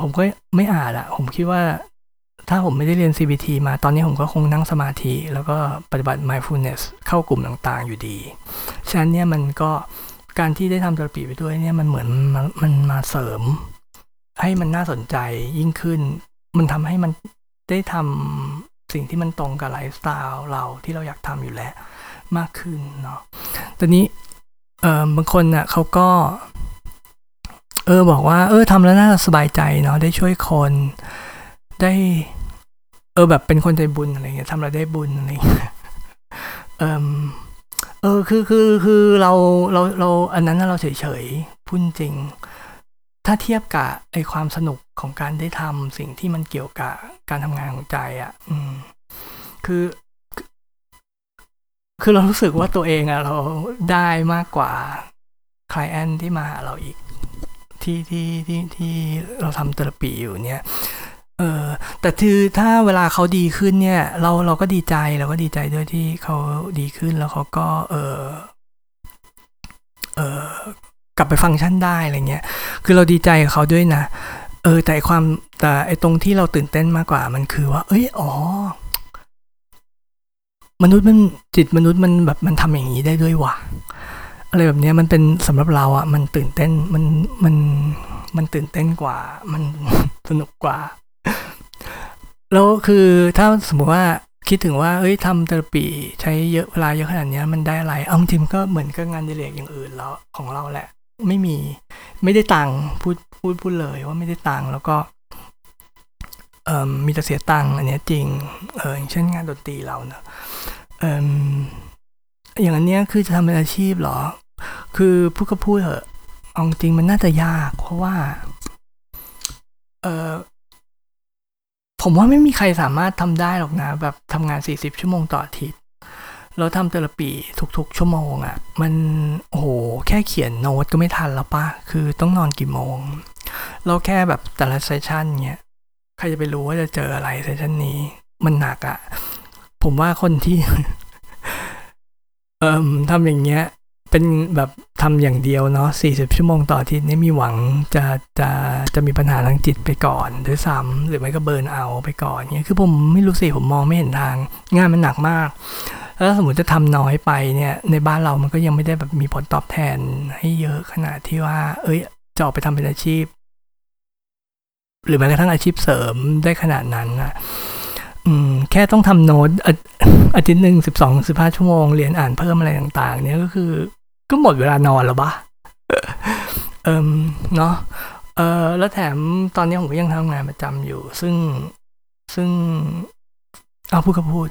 ผมก็ไม่อาจอะผมคิดว่า ถ้าผมไม่ได้เรียน CBT มาตอนนี้ผมก็คงนั่งสมาธิ แล้วก็ปฏิบัติ mindfulness เข้ากลุ่มต่างๆ อยู่ดี ฉะนั้นเนี่ยมันก็การที่ได้ทำเทอราปีไปด้วยเนี่ยมันเหมือนมันมันมาเสริม ให้มันน่าสนใจยิ่งขึ้น มันทำให้มันได้ทำสิ่งที่มันตรงกับไลฟ์สไตล์เราที่เราอยากทำอยู่แล้วมากขึ้นเนาะตอนนี้เออบางคนอะเขาก็ เออบอกว่า เออทำแล้วน่าสบายใจเนาะได้ช่วยคนได้ ออแบบเป็นคนใจบุญอะไรเงี้ยทำแล้วได้บุญอะไรเงี้ยเออเออคือคือคือเราเราเราอันนั้นเราเฉยเฉยพูดจริง ถ้าเทียบกับไอความสนุกของการได้ทำสิ่งที่มันเกี่ยวกับการทำงานของใจอะ่ะ อืม คือ คือเรารู้สึกว่าตัวเองอะ่ะ เราได้มากกว่าคลายแอนที่มาหาเราอีก ที่ที่ที่ที่เราทำเทอราปีอยู่เนี่ย เออแต่คือถ้าเวลาเขาดีขึ้นเนี่ย เราเราก็ดีใจเราก็ดีใจด้วยที่เขาดีขึ้นแล้วเขาก็ เออเออกลับไปฟังก์ชันได้อะไรเงี้ย คือเราดีใจกับเขาด้วยนะ เออ แต่ความแต่ไอตรงที่เราตื่นเต้นมากกว่ามันคือว่า เอ้ย อ๋อ มนุษย์มันจิตมนุษย์มันแบบมันทำอย่างนี้ได้ด้วยว่ะ อะไรแบบนี้มันเป็นสำหรับเราอะ่ะ มันตื่นเต้น มัน มัน มันตื่นเต้นกว่า มันสนุกกว่า แล้วคือถ้าสมมติว่าคิดถึงว่า เอ้ยทำเทอราปีใช้เยอะเวลาเยอะขนาดนี้มันได้อะไร เอาจริงก็เหมือนกับงานดีเลกอย่างอื่นแล้วของเราแหละ ไม่มีไม่ได้ตังค์พูดพูดพูดเลยว่าไม่ได้ตังค์แล้วก็มีแต่เสียตังค์อันนี้จริง เอออย่างเช่นงานดนตรีเราเนอะเอออย่างอันเนี้ยคือจะทำเป็นอาชีพหรอ คือพูดก็พูดเถอะเอาจริงมันน่าจะยาก เพราะว่า เออ ผมว่าไม่มีใครสามารถทำได้หรอกนะ แบบทำงาน 40 ชั่วโมงต่ออาทิตย์แล้วทำ therapy ทุกๆ ชั่วโมงอะ่ะ มันโอ้โหแค่เขียนโน้ตก็ไม่ทันแล้วปะคือต้องนอนกี่โมงแล้วแค่แบบแต่ละ session เนี้ยใครจะไปรู้ว่าจะเจออะไร session นี้ มันหนักอะ่ะ ผมว่าคนที่ เอ่มทำอย่างเงี้ย เป็นแบบทำอย่างเดียวเนาะ40 ชั่วโมงต่ออาทิตย์นี่มีหวังจะจะจะมีปัญหาทางจิตไปก่อนด้วยซ้ำหรือไม่ก็ burn out ไปก่อนเนี่ยคือผมไม่รู้สิผมมองไม่เห็นทาง งานมันหนักมาก แล้วสมมติจะทำน้อยไปเนี่ยในบ้านเรามันก็ยังไม่ได้แบบมีผลตอบแทนให้เยอะขนาดที่ว่า เอ้ยจะออกไปทำเป็นอาชีพ หรือแม้กระทั่งอาชีพเสริมได้ขนาดนั้นนะอืมแค่ต้องทำโน้ตอาทิตย์หนึ่งสิบสองสิบห้าชั่วโมงเรียนอ่านเพิ่มอะไรต่าง ๆ เนี่ยก็คือ ก็หมดเวลานอนแล้วปะเอิมเนาะเออแล้วแถมตอนนี้ผมก็ยังทำงานประจำอยู่ ซึ่งซึ่งเอาพูดก็พูด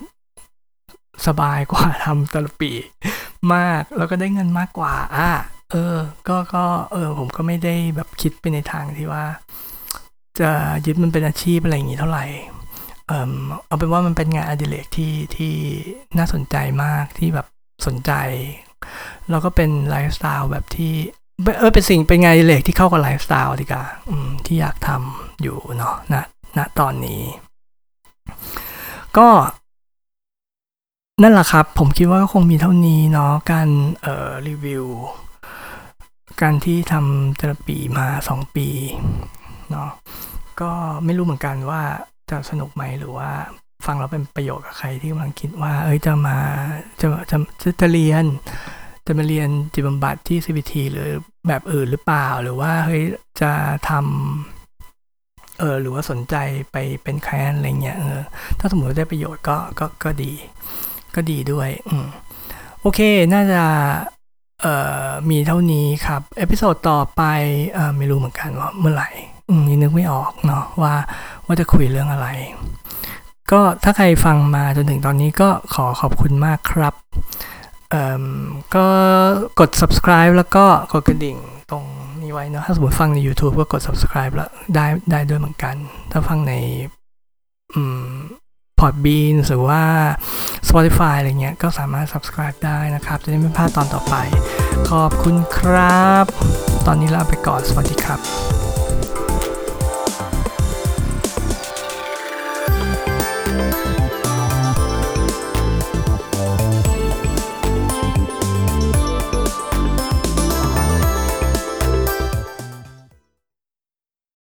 สบายกว่าทำตลปีมาก แล้วก็ได้เงินมากกว่า อะเออ ก็ก็เออ ผมก็ไม่ได้แบบคิดไปในทางที่ว่า จะยึดมันเป็นอาชีพอะไรอย่างนี้เท่าไหร่ เออเอาเป็นว่ามันเป็นงานอดิเรกที่ที่น่าสนใจมากที่แบบสนใจ แล้วก็เป็นไลฟ์สไตล์แบบที่เออเป็นสิ่งเป็นงานอดิเรกที่เข้ากับไลฟ์สไตล์ดีกว่าที่อยากทำอยู่เนาะณณตอนนี้ ก็นั่นแหละครับ ผมคิดว่าก็คงมีเท่านี้เนาะการเอ่อรีวิว การที่ทำเทอราปีมาสองปีเนาะก็ไม่รู้เหมือนกันว่าจะสนุกไหมหรือว่า ฟังแล้วเป็นประโยชน์กับใครที่กำลังคิดว่า เอ้ยจะมาจะจะจะจะเรียน จะมาเรียนจิตบำบัดที่ CBT หรือแบบอื่นหรือเปล่า หรือว่าเฮ้ยจะทำเออหรือว่าสนใจไปเป็น client อะไรเงี้ยเออถ้าสมมติได้ประโยชน์ก็ก็ก็ดี ก็ดีด้วย อืมโอเค น่าจะเอ่อมีเท่านี้ครับ episode ต่อไปเอ่อไม่รู้เหมือนกันว่าเมื่อไหร่ อืมนึกไม่ออกเนาะว่าว่าจะคุยเรื่องอะไร ก็ถ้าใครฟังมาจนถึงตอนนี้ก็ขอขอบคุณมากครับเอ่อก็กด subscribe แล้วก็กดกระดิ่งตรงนี้ไว้เนาะถ้าสมมติฟังใน YouTube ก็กด subscribe แล้วได้ได้ด้วยเหมือนกัน ถ้าฟังในอืม Podbean หรือว่า Spotify อะไรเงี้ย ก็สามารถ subscribe ได้นะครับ จะได้ไม่พลาดตอนต่อไป ขอบคุณครับ ตอนนี้ลาไปก่อน สวัสดีครับ